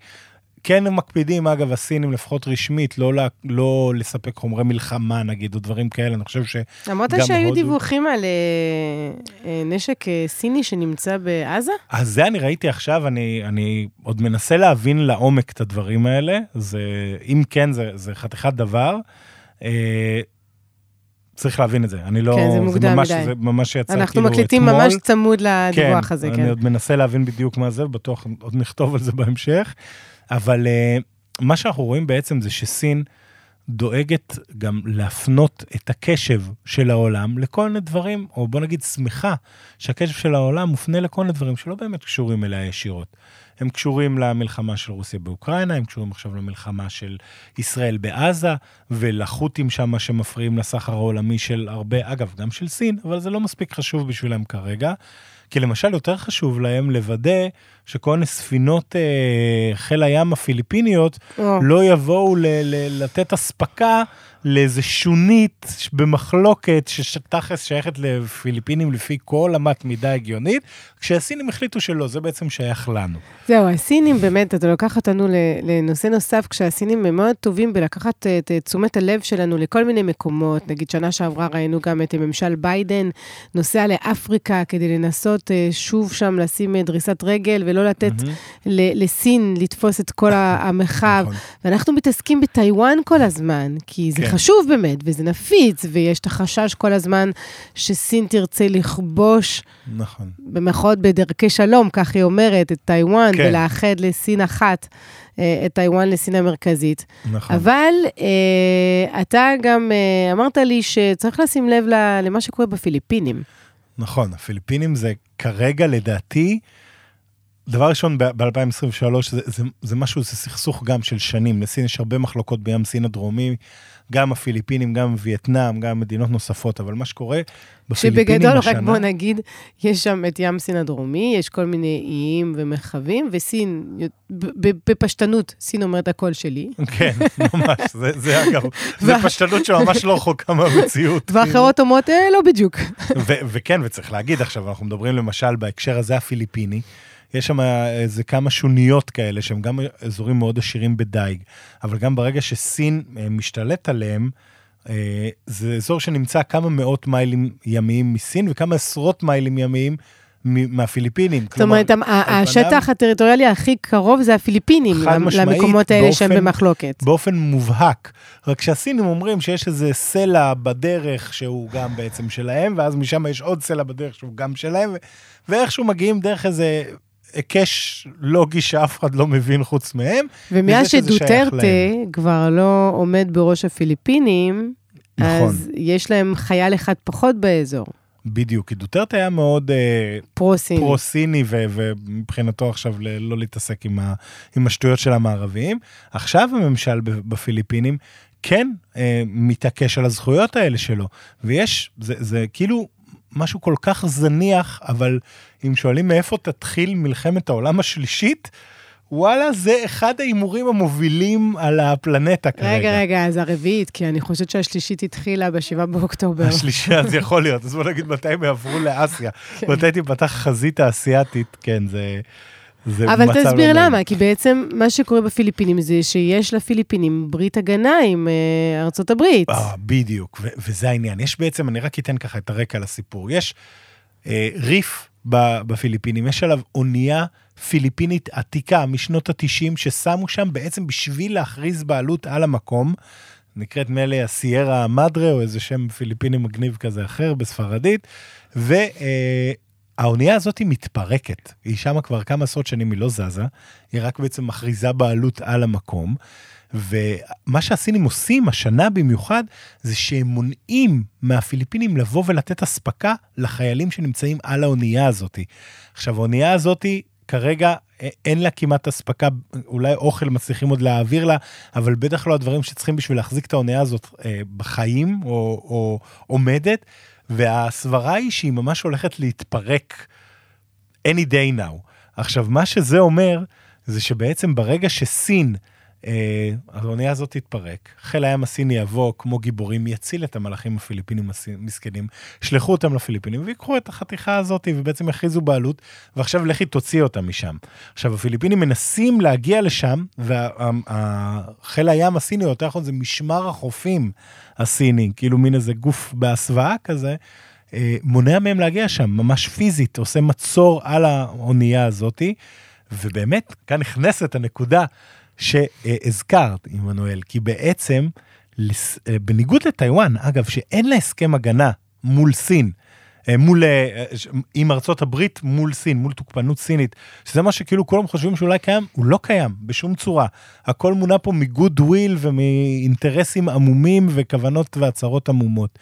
כן הם מקפידים, אגב, הסינים לפחות רשמית, לא, לא, לא לספק חומרי מלחמה נגיד, או דברים כאלה, אני חושב שגם הודו... אמרת שהיו הודו... דיווחים על אה, אה, נשק אה, סיני שנמצא בעזה? אז זה אני ראיתי עכשיו, אני, אני עוד מנסה להבין לעומק את הדברים האלה, זה, אם כן, זה, זה חתיכת דבר. אה, צריך להבין את זה, אני לא... כן, זה מוקדם ממש, מדי. זה ממש יצא כאילו אתמול. אנחנו מקליטים ממש צמוד לדיווח כן, הזה, כן. אני עוד מנסה להבין בדיוק מה זה, בטוח עוד נכתוב על זה בהמשך. אבל uh, מה שאנחנו רואים בעצם זה שסין דואגת גם להפנות את הקשב של העולם לכל מיני דברים, או בוא נגיד שמחה שהקשב של העולם מופנה לכל מיני דברים שלא באמת קשורים אליה ישירות. הם קשורים למלחמה של רוסיה באוקראינה, הם קשורים עכשיו למלחמה של ישראל בעזה, ולחות'ים שם שמפריעים לסחר העולמי של הרבה, אגב, גם של סין, אבל זה לא מספיק חשוב בשבילם כרגע. כי למשל יותר חשוב להם לוודא שכל מיני ספינות אה, חיל הים הפיליפיניות. לא יבואו ל- ל- לתת אספקה לאיזה שונית במחלוקת שתכלס שייכת לפיליפינים לפי כל אמת מידה הגיונית, כשהסינים החליטו שלא, זה בעצם שייך לנו. זהו, הסינים באמת, אתה לוקח אותנו לנושא נוסף, כשהסינים הם מאוד טובים בלקחת את תשומת הלב שלנו לכל מיני מקומות. נגיד, שנה שעברה ראינו גם את ממשל ביידן נוסע לאפריקה כדי לנסות אה, שוב שם לשים אה, דריסת רגל ולא לתת. ל- לסין לתפוס את כל המרחב. נכון. ואנחנו מתעסקים בטיוואן כל הזמן, כי זה כן. חשוב באמת, וזה נפיץ, ויש את החשש כל הזמן שסין תרצה לכבוש, נכון. במרכאות בדרכי שלום, כך היא אומרת, את טיוואן, כן. ולאחד לסין אחת, אה, את טיוואן לסין המרכזית. נכון. אבל אה, אתה גם אה, אמרת לי שצריך לשים לב למה שקורה בפיליפינים. נכון, הפיליפינים זה כרגע לדעתי, דבר ראשון, ב-2023 זה, זה, זה משהו, זה סכסוך גם של שנים. לסין יש הרבה מחלוקות בים סין הדרומי, גם הפיליפינים, גם וייטנאם, גם מדינות נוספות, אבל מה שקורה בפיליפינים שבגדול, השנה... רק בוא נגיד, יש שם את ים סין הדרומי, יש כל מיני איים ומרחבים, וסין, בפשטנות, סין אומרת הכל שלי, כן, ממש, זה, זה אגב, זה וה- פשטנות שממש לא רחוקה מהמציאות. ואחרות אומרות, אה, לא בדיוק. וכן, וצריך להגיד עכשיו, אנחנו מדברים למשל בהקשר הזה הפיליפיני, יש שם איזה כמה שוניות כאלה, שהם גם אזורים מאוד עשירים בדייג, אבל גם ברגע שסין אה, משתלט עליהם, אה, זה אזור שנמצא כמה מאות מיילים ימיים מסין וכמה עשרות מיילים ימיים מהפיליפינים. זאת אומרת, השטח הטריטוריאלי הכי קרוב זה הפיליפינים, למקומות האלה שהם במחלוקת. באופן מובהק. רק שהסינים אומרים שיש איזה סלע בדרך שהוא גם בעצם שלהם, ואז משם יש עוד סלע בדרך שהוא גם שלהם, ואיכשהו מגיעים דרך איזה היקש לוגי שאף אחד לא מבין חוץ מהם. ומאז שדוטרטה כבר לא עומד בראש הפיליפינים, נכון. אז יש להם חייל אחד פחות באזור, בדיוק, כי דוטרטה היה מאוד אה, פרו-סין. פרו-סיני, ו- ומבחינתו עכשיו ל- לא להתעסק עם, ה- עם השטויות של המערביים. עכשיו הממשל בפיליפינים כן אה, מתעקש על הזכויות האלה שלו, ויש, זה, זה כאילו משהו כל כך זניח, אבל אם שואלים מאיפה תתחיל מלחמת העולם השלישית, וואלה, זה אחד ההימורים המובילים על הפלנטה כרגע. רגע, רגע, אז הרביעית, כי אני חושבת שהשלישית התחילה ב-7 באוקטובר. השלישי, אז יכול להיות. אז בוא נגיד מתי הם יעברו לאסיה. כן. מתי תיפתח החזית האסייתית, כן, זה... אבל לא תסביר נעים. למה, כי בעצם מה שקורה בפיליפינים זה שיש לפיליפינים ברית הגנה עם אה, ארצות הברית. אה, בדיוק, ו- וזה העניין. יש בעצם, אני רק אתן ככה את הרקע לסיפור. יש אה, ריף ב- בפיליפינים, יש עליו אונייה פיליפינית עתיקה משנות ה-90, ששמו שם בעצם בשביל להכריז בעלות על המקום. נקראת מילא הסיירה המדרה, או איזה שם פיליפיני מגניב כזה אחר בספרדית, והאונייה הזאת היא מתפרקת. היא שמה כבר כמה עשרות שנים, היא לא זזה, היא רק בעצם מכריזה בעלות על המקום. ומה שהסינים עושים השנה במיוחד, זה שהם מונעים מהפיליפינים לבוא ולתת אספקה לחיילים שנמצאים על האונייה הזאת. עכשיו, האונייה הזאת, כרגע אין לה כמעט אספקה, אולי אוכל מצליחים עוד להעביר לה, אבל בטח לא הדברים שצריכים בשביל להחזיק את האונייה הזאת אה, בחיים או, או עומדת, והסברה היא שהיא ממש הולכת להתפרק any day now. עכשיו, מה שזה אומר, זה שבעצם ברגע שסין, האונייה הזאת תתפרק, חיל הים הסיני יבוא כמו גיבורים, יציל את המלאכים הפיליפינים המסכנים, שלחו אותם לפיליפינים ויקחו את החתיכה הזאת ובעצם יכריזו בעלות, ועכשיו לכי תוציא אותם משם. עכשיו, הפיליפינים מנסים להגיע לשם, וחיל הים הסיני, יותר נכון זה משמר החופים הסיני, כאילו מין איזה גוף בהסוואה כזה, אה, מונע מהם להגיע שם, ממש פיזית, עושה מצור על האונייה הזאתי, ובאמת, כאן נכנסת הנקודה שהזכרת, עמנואל, כי בעצם, אה, בניגוד לטיוואן, אגב, שאין לה הסכם הגנה מול סין, אה, מול, אה, עם ארצות הברית מול סין, מול תוקפנות סינית, שזה מה שכאילו כולם חושבים שאולי קיים, הוא לא קיים בשום צורה. הכל מונע פה מגוד וויל ומאינטרסים עמומים וכוונות והצהרות עמומות.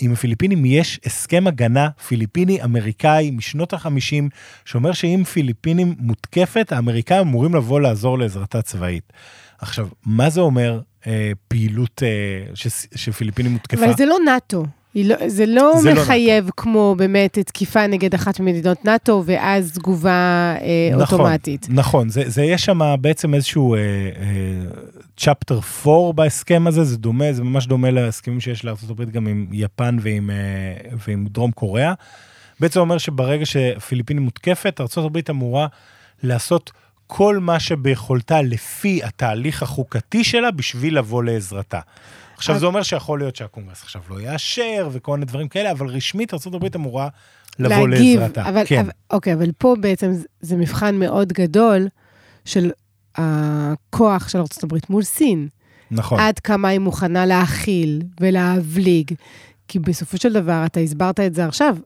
עם הפיליפינים יש הסכם הגנה פיליפיני-אמריקאי משנות ה-50, שאומר שאם פיליפינים מותקפת, האמריקאים אמורים לבוא לעזור לעזרתה צבאית. עכשיו, מה זה אומר אה, פעילות אה, שפיליפינים מותקפה? אבל זה לא נאט"ו. לא, זה לא זה לא מחייב לא כמו באמת תקיפה נגד אחת ממדינות נאט"ו, ואז תגובה אה, נכון, אוטומטית. נכון, זה, זה יש שם בעצם איזשהו אה, אה, 4 בהסכם הזה, זה דומה, זה ממש דומה להסכמים שיש לארה"ב גם עם יפן ועם, אה, ועם דרום קוריאה. בעצם אומר שברגע שפיליפינים מותקפת, ארה"ב אמורה לעשות כל מה שביכולתה לפי התהליך החוקתי שלה בשביל לבוא לעזרתה. עכשיו, זה אומר שיכול להיות שהקונגרס עכשיו לא יאשר וכל מיני דברים כאלה, אבל רשמית ארה"ב אמורה לבוא להגיב, לעזרתה. אבל, כן. אבל, אוקיי, אבל פה בעצם זה מבחן מאוד גדול של הכוח של ארה"ב מול סין. נכון. עד כמה היא מוכנה להכיל ולהבליג. כי בסופו של דבר, אתה הסברת את זה עכשיו,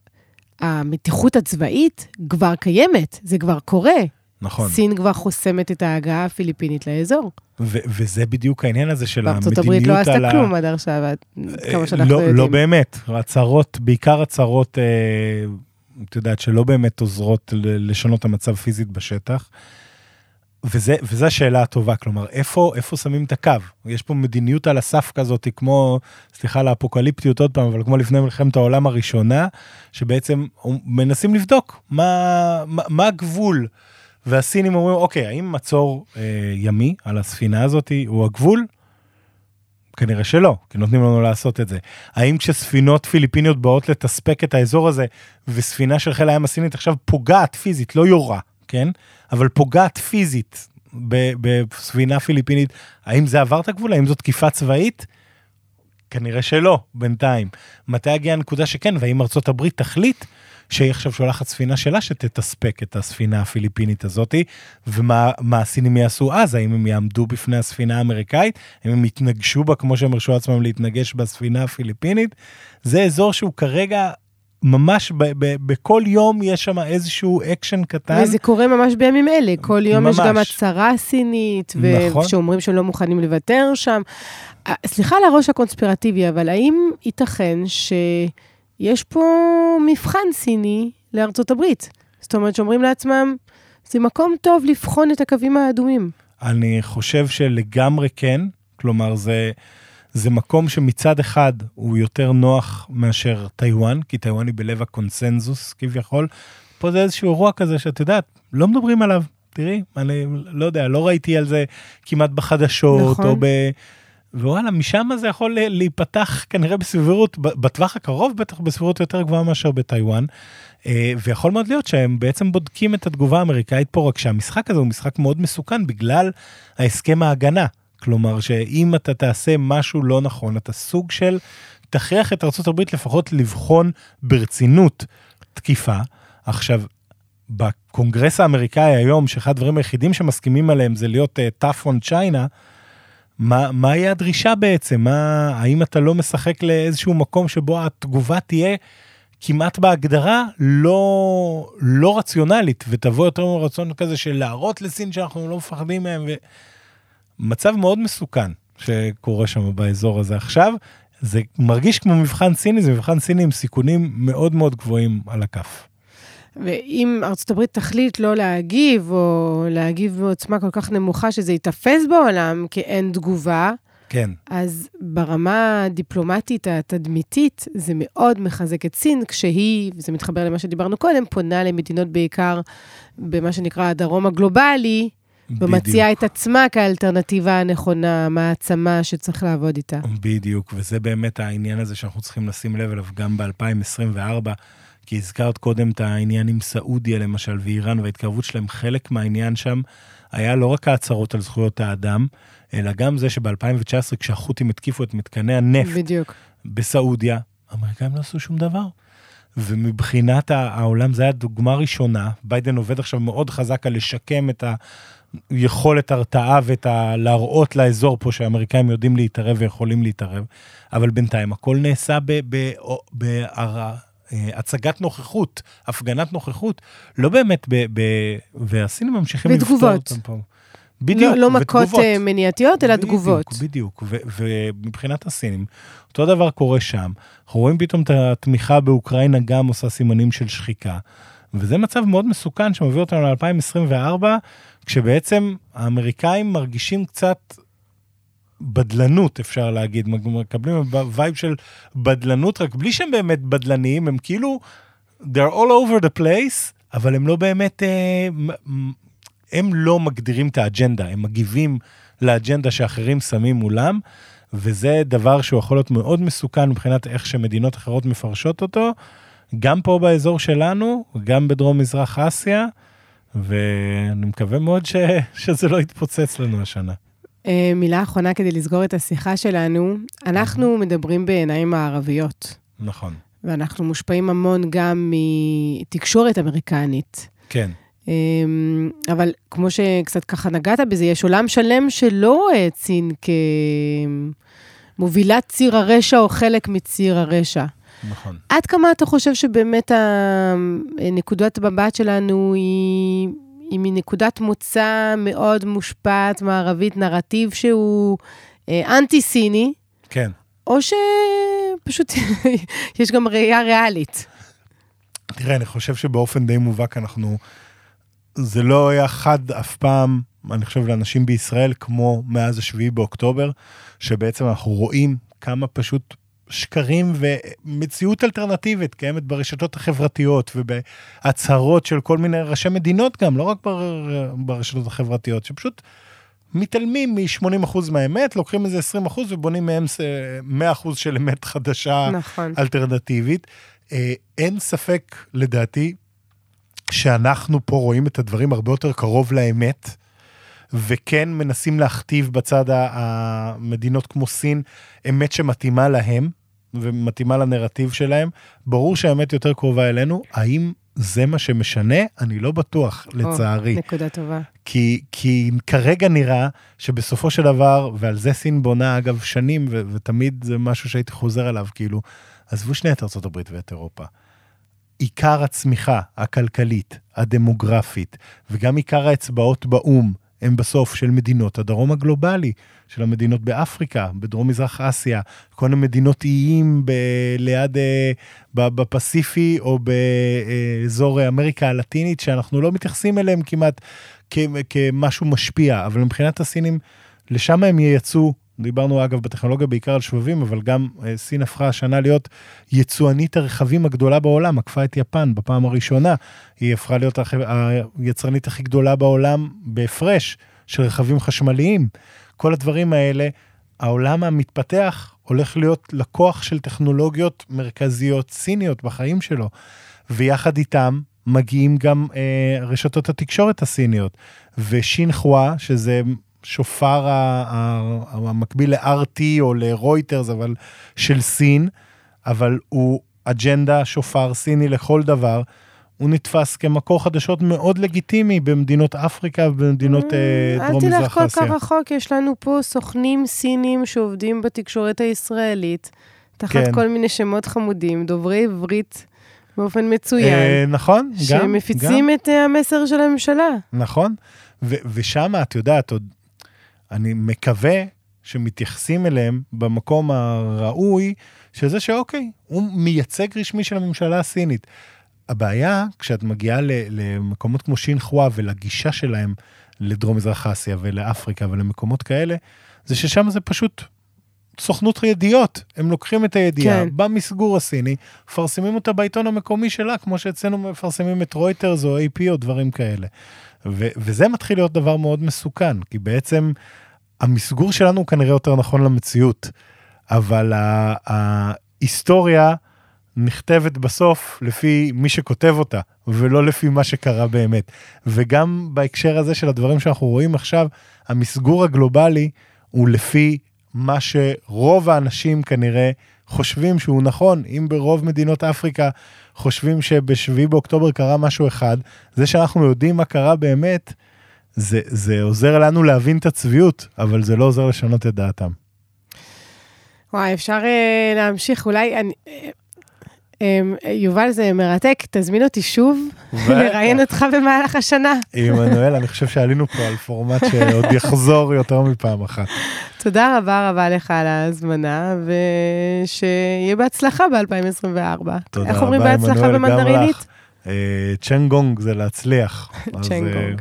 המתיחות הצבאית כבר קיימת, זה כבר קורה. נכון. סין כבר חוסמת את ההגעה הפיליפינית לאזור. ו- וזה בדיוק העניין הזה של המדיניות על ה... ארצות הברית לא עשתה כלום עד עכשיו, כמה אה, שאנחנו לא, יודעים. לא באמת, הצהרות, בעיקר הצהרות, אה, את יודעת, שלא באמת עוזרות לשנות המצב פיזית בשטח. וזה, וזו השאלה הטובה, כלומר, איפה, איפה שמים את הקו? יש פה מדיניות על הסף כזאת, כמו, סליחה על האפוקליפטיות עוד פעם, אבל כמו לפני מלחמת העולם הראשונה, שבעצם מנסים לבדוק מה, מה, מה הגבול. והסינים אומרים, אוקיי, האם מצור אה, ימי על הספינה הזאת הוא הגבול? כנראה שלא, כי נותנים לנו לעשות את זה. האם כשספינות פיליפיניות באות לתספק את האזור הזה, וספינה של חיל הים הסינית עכשיו פוגעת פיזית, לא יורה, כן? אבל פוגעת פיזית בספינה פיליפינית, האם זה עבר את הגבול? האם זו תקיפה צבאית? כנראה שלא, בינתיים. מתי הגיעה הנקודה שכן, והאם ארצות הברית תחליט שהיא עכשיו שולחת ספינה שלה שתתספק את הספינה הפיליפינית הזאתי, ומה הסינים יעשו אז, האם הם יעמדו בפני הספינה האמריקאית, האם הם יתנגשו בה כמו שהם הרשו עצמם להתנגש בספינה הפיליפינית, זה אזור שהוא כרגע ממש ב- ב- בכל יום יש שם איזשהו אקשן קטן. וזה קורה ממש בימים אלה, כל יום ממש. יש גם הצהרה סינית, נכון. שאומרים שלא מוכנים לוותר שם. אה, סליחה על הראש הקונספירטיבי, אבל האם ייתכן ש... יש פה מבחן סיני לארצות הברית. זאת אומרת שאומרים לעצמם, זה מקום טוב לבחון את הקווים האדומים. אני חושב שלגמרי כן, כלומר זה, זה מקום שמצד אחד הוא יותר נוח מאשר טיוואן, כי טיוואן היא בלב הקונסנזוס כביכול. פה זה איזשהו אירוע כזה שאת יודעת, לא מדברים עליו. תראי, אני לא יודע, לא ראיתי על זה כמעט בחדשות, נכון. או ב... ווואלה, משם זה יכול להיפתח כנראה בסבירות, בטווח הקרוב בטח בסבירות יותר גבוהה מאשר בטיוואן. אה, ויכול מאוד להיות שהם בעצם בודקים את התגובה האמריקאית פה, רק שהמשחק הזה הוא משחק מאוד מסוכן בגלל ההסכם ההגנה. כלומר שאם אתה תעשה משהו לא נכון, אתה סוג של תכריח את ארה"ב לפחות לבחון ברצינות תקיפה. עכשיו, בקונגרס האמריקאי היום, שאחד הדברים היחידים שמסכימים עליהם זה להיות uh, tough on China, מה, מה יהיה הדרישה בעצם? מה, האם אתה לא משחק לאיזשהו מקום שבו התגובה תהיה כמעט בהגדרה לא, לא רציונלית, ותבוא יותר מרצון כזה של להראות לסין שאנחנו לא מפחדים מהם, מצב מאוד מסוכן שקורה שם באזור הזה עכשיו. זה מרגיש כמו מבחן סיני, זה מבחן סיני עם סיכונים מאוד מאוד גבוהים על הכף. ואם ארצות הברית תחליט לא להגיב, או להגיב בעוצמה כל כך נמוכה שזה ייתפס בעולם כאין תגובה, כן. אז ברמה הדיפלומטית התדמיתית, זה מאוד מחזק את סין, כשהיא, וזה מתחבר למה שדיברנו קודם, פונה למדינות בעיקר במה שנקרא הדרום הגלובלי, ומציעה את עצמה כאלטרנטיבה הנכונה, מעצמה שצריך לעבוד איתה. בדיוק, וזה באמת העניין הזה שאנחנו צריכים לשים לב אליו גם ב-2024. כי הזכרת קודם את העניין עם סעודיה למשל ואיראן וההתקרבות שלהם, חלק מהעניין שם היה לא רק ההצהרות על זכויות האדם, אלא גם זה שב-2019 כשהחות'ים התקיפו את מתקני הנפט בדיוק. בסעודיה, האמריקאים לא עשו שום דבר. ומבחינת העולם זה היה דוגמה ראשונה, ביידן עובד עכשיו מאוד חזק על לשקם את היכולת הרתעה ואת ה... להראות לאזור פה שהאמריקאים יודעים להתערב ויכולים להתערב, אבל בינתיים הכל נעשה ב... ב... ב... אה, הצגת נוכחות, הפגנת נוכחות, לא באמת, ב, ב, והסינים ממשיכים לפתור אותם פה. בדיוק, לא, לא מכות. אה, מניעתיות, אלא תגובות. בדיוק, בדיוק. ו- ומבחינת הסינים, אותו דבר קורה שם. אנחנו רואים פתאום את התמיכה באוקראינה גם עושה סימנים של שחיקה. וזה מצב מאוד מסוכן שמביא אותנו ל-2024, כשבעצם האמריקאים מרגישים קצת בדלנות, אפשר להגיד, מקבלים vibe של בדלנות, רק בלי שהם באמת בדלניים, הם כאילו, they're all over the place, אבל הם לא באמת, אה, הם לא מגדירים את האג'נדה, הם מגיבים לאג'נדה שאחרים שמים מולם, וזה דבר שהוא יכול להיות מאוד מסוכן מבחינת איך שמדינות אחרות מפרשות אותו, גם פה באזור שלנו, גם בדרום מזרח אסיה, ואני מקווה מאוד ש... שזה לא יתפוצץ לנו השנה. אה, מילה אחרונה כדי לסגור את השיחה שלנו, אנחנו מדברים בעיניים מערביות. נכון. ואנחנו מושפעים המון גם מתקשורת אמריקנית. כן. אמ, אבל כמו שקצת ככה נגעת בזה, יש עולם שלם שלא רואה את סין כמובילת ציר הרשע או חלק מציר הרשע. נכון. עד כמה אתה חושב שבאמת נקודת המבט שלנו היא, היא מנקודת מוצא מאוד מושפעת מערבית, נרטיב שהוא אה, אנטי-סיני? כן. או שפשוט יש גם ראייה ריאלית. תראה, אני חושב שבאופן די מובהק אנחנו... זה לא היה חד אף פעם, אני חושב, לאנשים בישראל, כמו מאז השביעי באוקטובר, שבעצם אנחנו רואים כמה פשוט שקרים ומציאות אלטרנטיבית קיימת ברשתות החברתיות ובהצהרות של כל מיני ראשי מדינות גם, לא רק ברשתות החברתיות, שפשוט מתעלמים מ-80% מהאמת, לוקחים איזה 20% ובונים מהם 100% של אמת חדשה, נכון. אלטרנטיבית. אה, אין ספק, לדעתי, שאנחנו פה רואים את הדברים הרבה יותר קרוב לאמת, וכן מנסים להכתיב בצד המדינות כמו סין אמת שמתאימה להם, ומתאימה לנרטיב שלהם. ברור שהאמת יותר קרובה אלינו, האם זה מה שמשנה? אני לא בטוח, לצערי. או, נקודה טובה. כי, כי כרגע נראה שבסופו של דבר, ועל זה סין בונה אגב שנים, ו- ותמיד זה משהו שהייתי חוזר עליו, כאילו, עזבו שנייה את ארה"ב ואת אירופה. עיקר הצמיחה הכלכלית, הדמוגרפית, וגם עיקר האצבעות באו"ם, הם בסוף של מדינות הדרום הגלובלי, של המדינות באפריקה, בדרום מזרח אסיה, כל מיני מדינות איים ב- ליד, אה, בפסיפי או באזור אמריקה הלטינית, שאנחנו לא מתייחסים אליהם כמעט כ- כמשהו משפיע, אבל מבחינת הסינים, לשם הם ייצאו דיברנו אגב בטכנולוגיה בעיקר על שבבים, אבל גם אה, סין הפכה השנה להיות יצואנית הרכבים הגדולה בעולם, עקפה את יפן בפעם הראשונה. היא הפכה להיות היצרנית הכי גדולה בעולם בהפרש של רכבים חשמליים. כל הדברים האלה, העולם המתפתח הולך להיות לקוח של טכנולוגיות מרכזיות סיניות בחיים שלו, ויחד איתם מגיעים גם אה, רשתות התקשורת הסיניות. ושינחווה, שזה שופר המקביל ל-RT או לרויטרס, אבל של סין, אבל הוא אג'נדה, שופר סיני לכל דבר. הוא נתפס כמקור חדשות מאוד לגיטימי במדינות אפריקה ובמדינות אה, דרום מזרח אסיה. אל תלך כל כך רחוק, יש לנו פה סוכנים סינים שעובדים בתקשורת הישראלית, תחת כן. כל מיני שמות חמודים, דוברי עברית באופן מצוין. אה, נכון, גם. שמפיצים גם. את אה, המסר של הממשלה. נכון, ושם, את יודעת, עוד אני מקווה שמתייחסים אליהם במקום הראוי, שזה שאוקיי, הוא מייצג רשמי של הממשלה הסינית. הבעיה, כשאת מגיעה למקומות כמו שינחווה ולגישה שלהם לדרום מזרח אסיה ולאפריקה ולמקומות כאלה, זה ששם זה פשוט סוכנות ידיעות. הם לוקחים את הידיעה כן. במסגור הסיני, מפרסמים אותה בעיתון המקומי שלה, כמו שאצלנו מפרסמים את רויטרס או AP או דברים כאלה. ו- וזה מתחיל להיות דבר מאוד מסוכן, כי בעצם המסגור שלנו הוא כנראה יותר נכון למציאות, אבל ההיסטוריה נכתבת בסוף לפי מי שכותב אותה, ולא לפי מה שקרה באמת. וגם בהקשר הזה של הדברים שאנחנו רואים עכשיו, המסגור הגלובלי הוא לפי מה שרוב האנשים כנראה חושבים שהוא נכון. אם ברוב מדינות אפריקה חושבים שב-7 באוקטובר קרה משהו אחד, זה שאנחנו יודעים מה קרה באמת, זה, זה עוזר לנו להבין את הצביעות, אבל זה לא עוזר לשנות את דעתם. וואי, אפשר uh, להמשיך, אולי אני... אמ, יובל, זה מרתק, תזמין אותי שוב לראיין אותך במהלך השנה. עמנואל, אני חושב שעלינו פה על פורמט שעוד יחזור יותר מפעם אחת. תודה רבה רבה לך על ההזמנה, ושיהיה בהצלחה ב-2024. תודה רבה, אומרים בהצלחה במנדרינית? אה, צ'נגונג זה להצליח. צ'נגונג.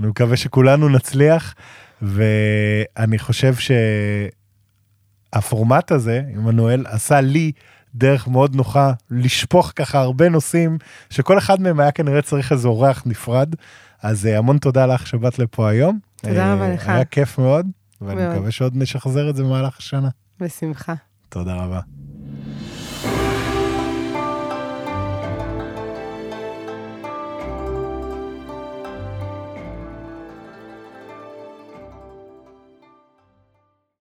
אה, אני מקווה שכולנו נצליח, ואני חושב שהפורמט הזה, עמנואל, עשה לי דרך מאוד נוחה לשפוך ככה הרבה נושאים, שכל אחד מהם היה כנראה צריך איזה אורח נפרד. אז אה, המון תודה לך שבאת לפה היום. תודה רבה לך. היה כיף מאוד, ואני מאוד. מקווה שעוד נשחזר את זה במהלך השנה. בשמחה. תודה רבה.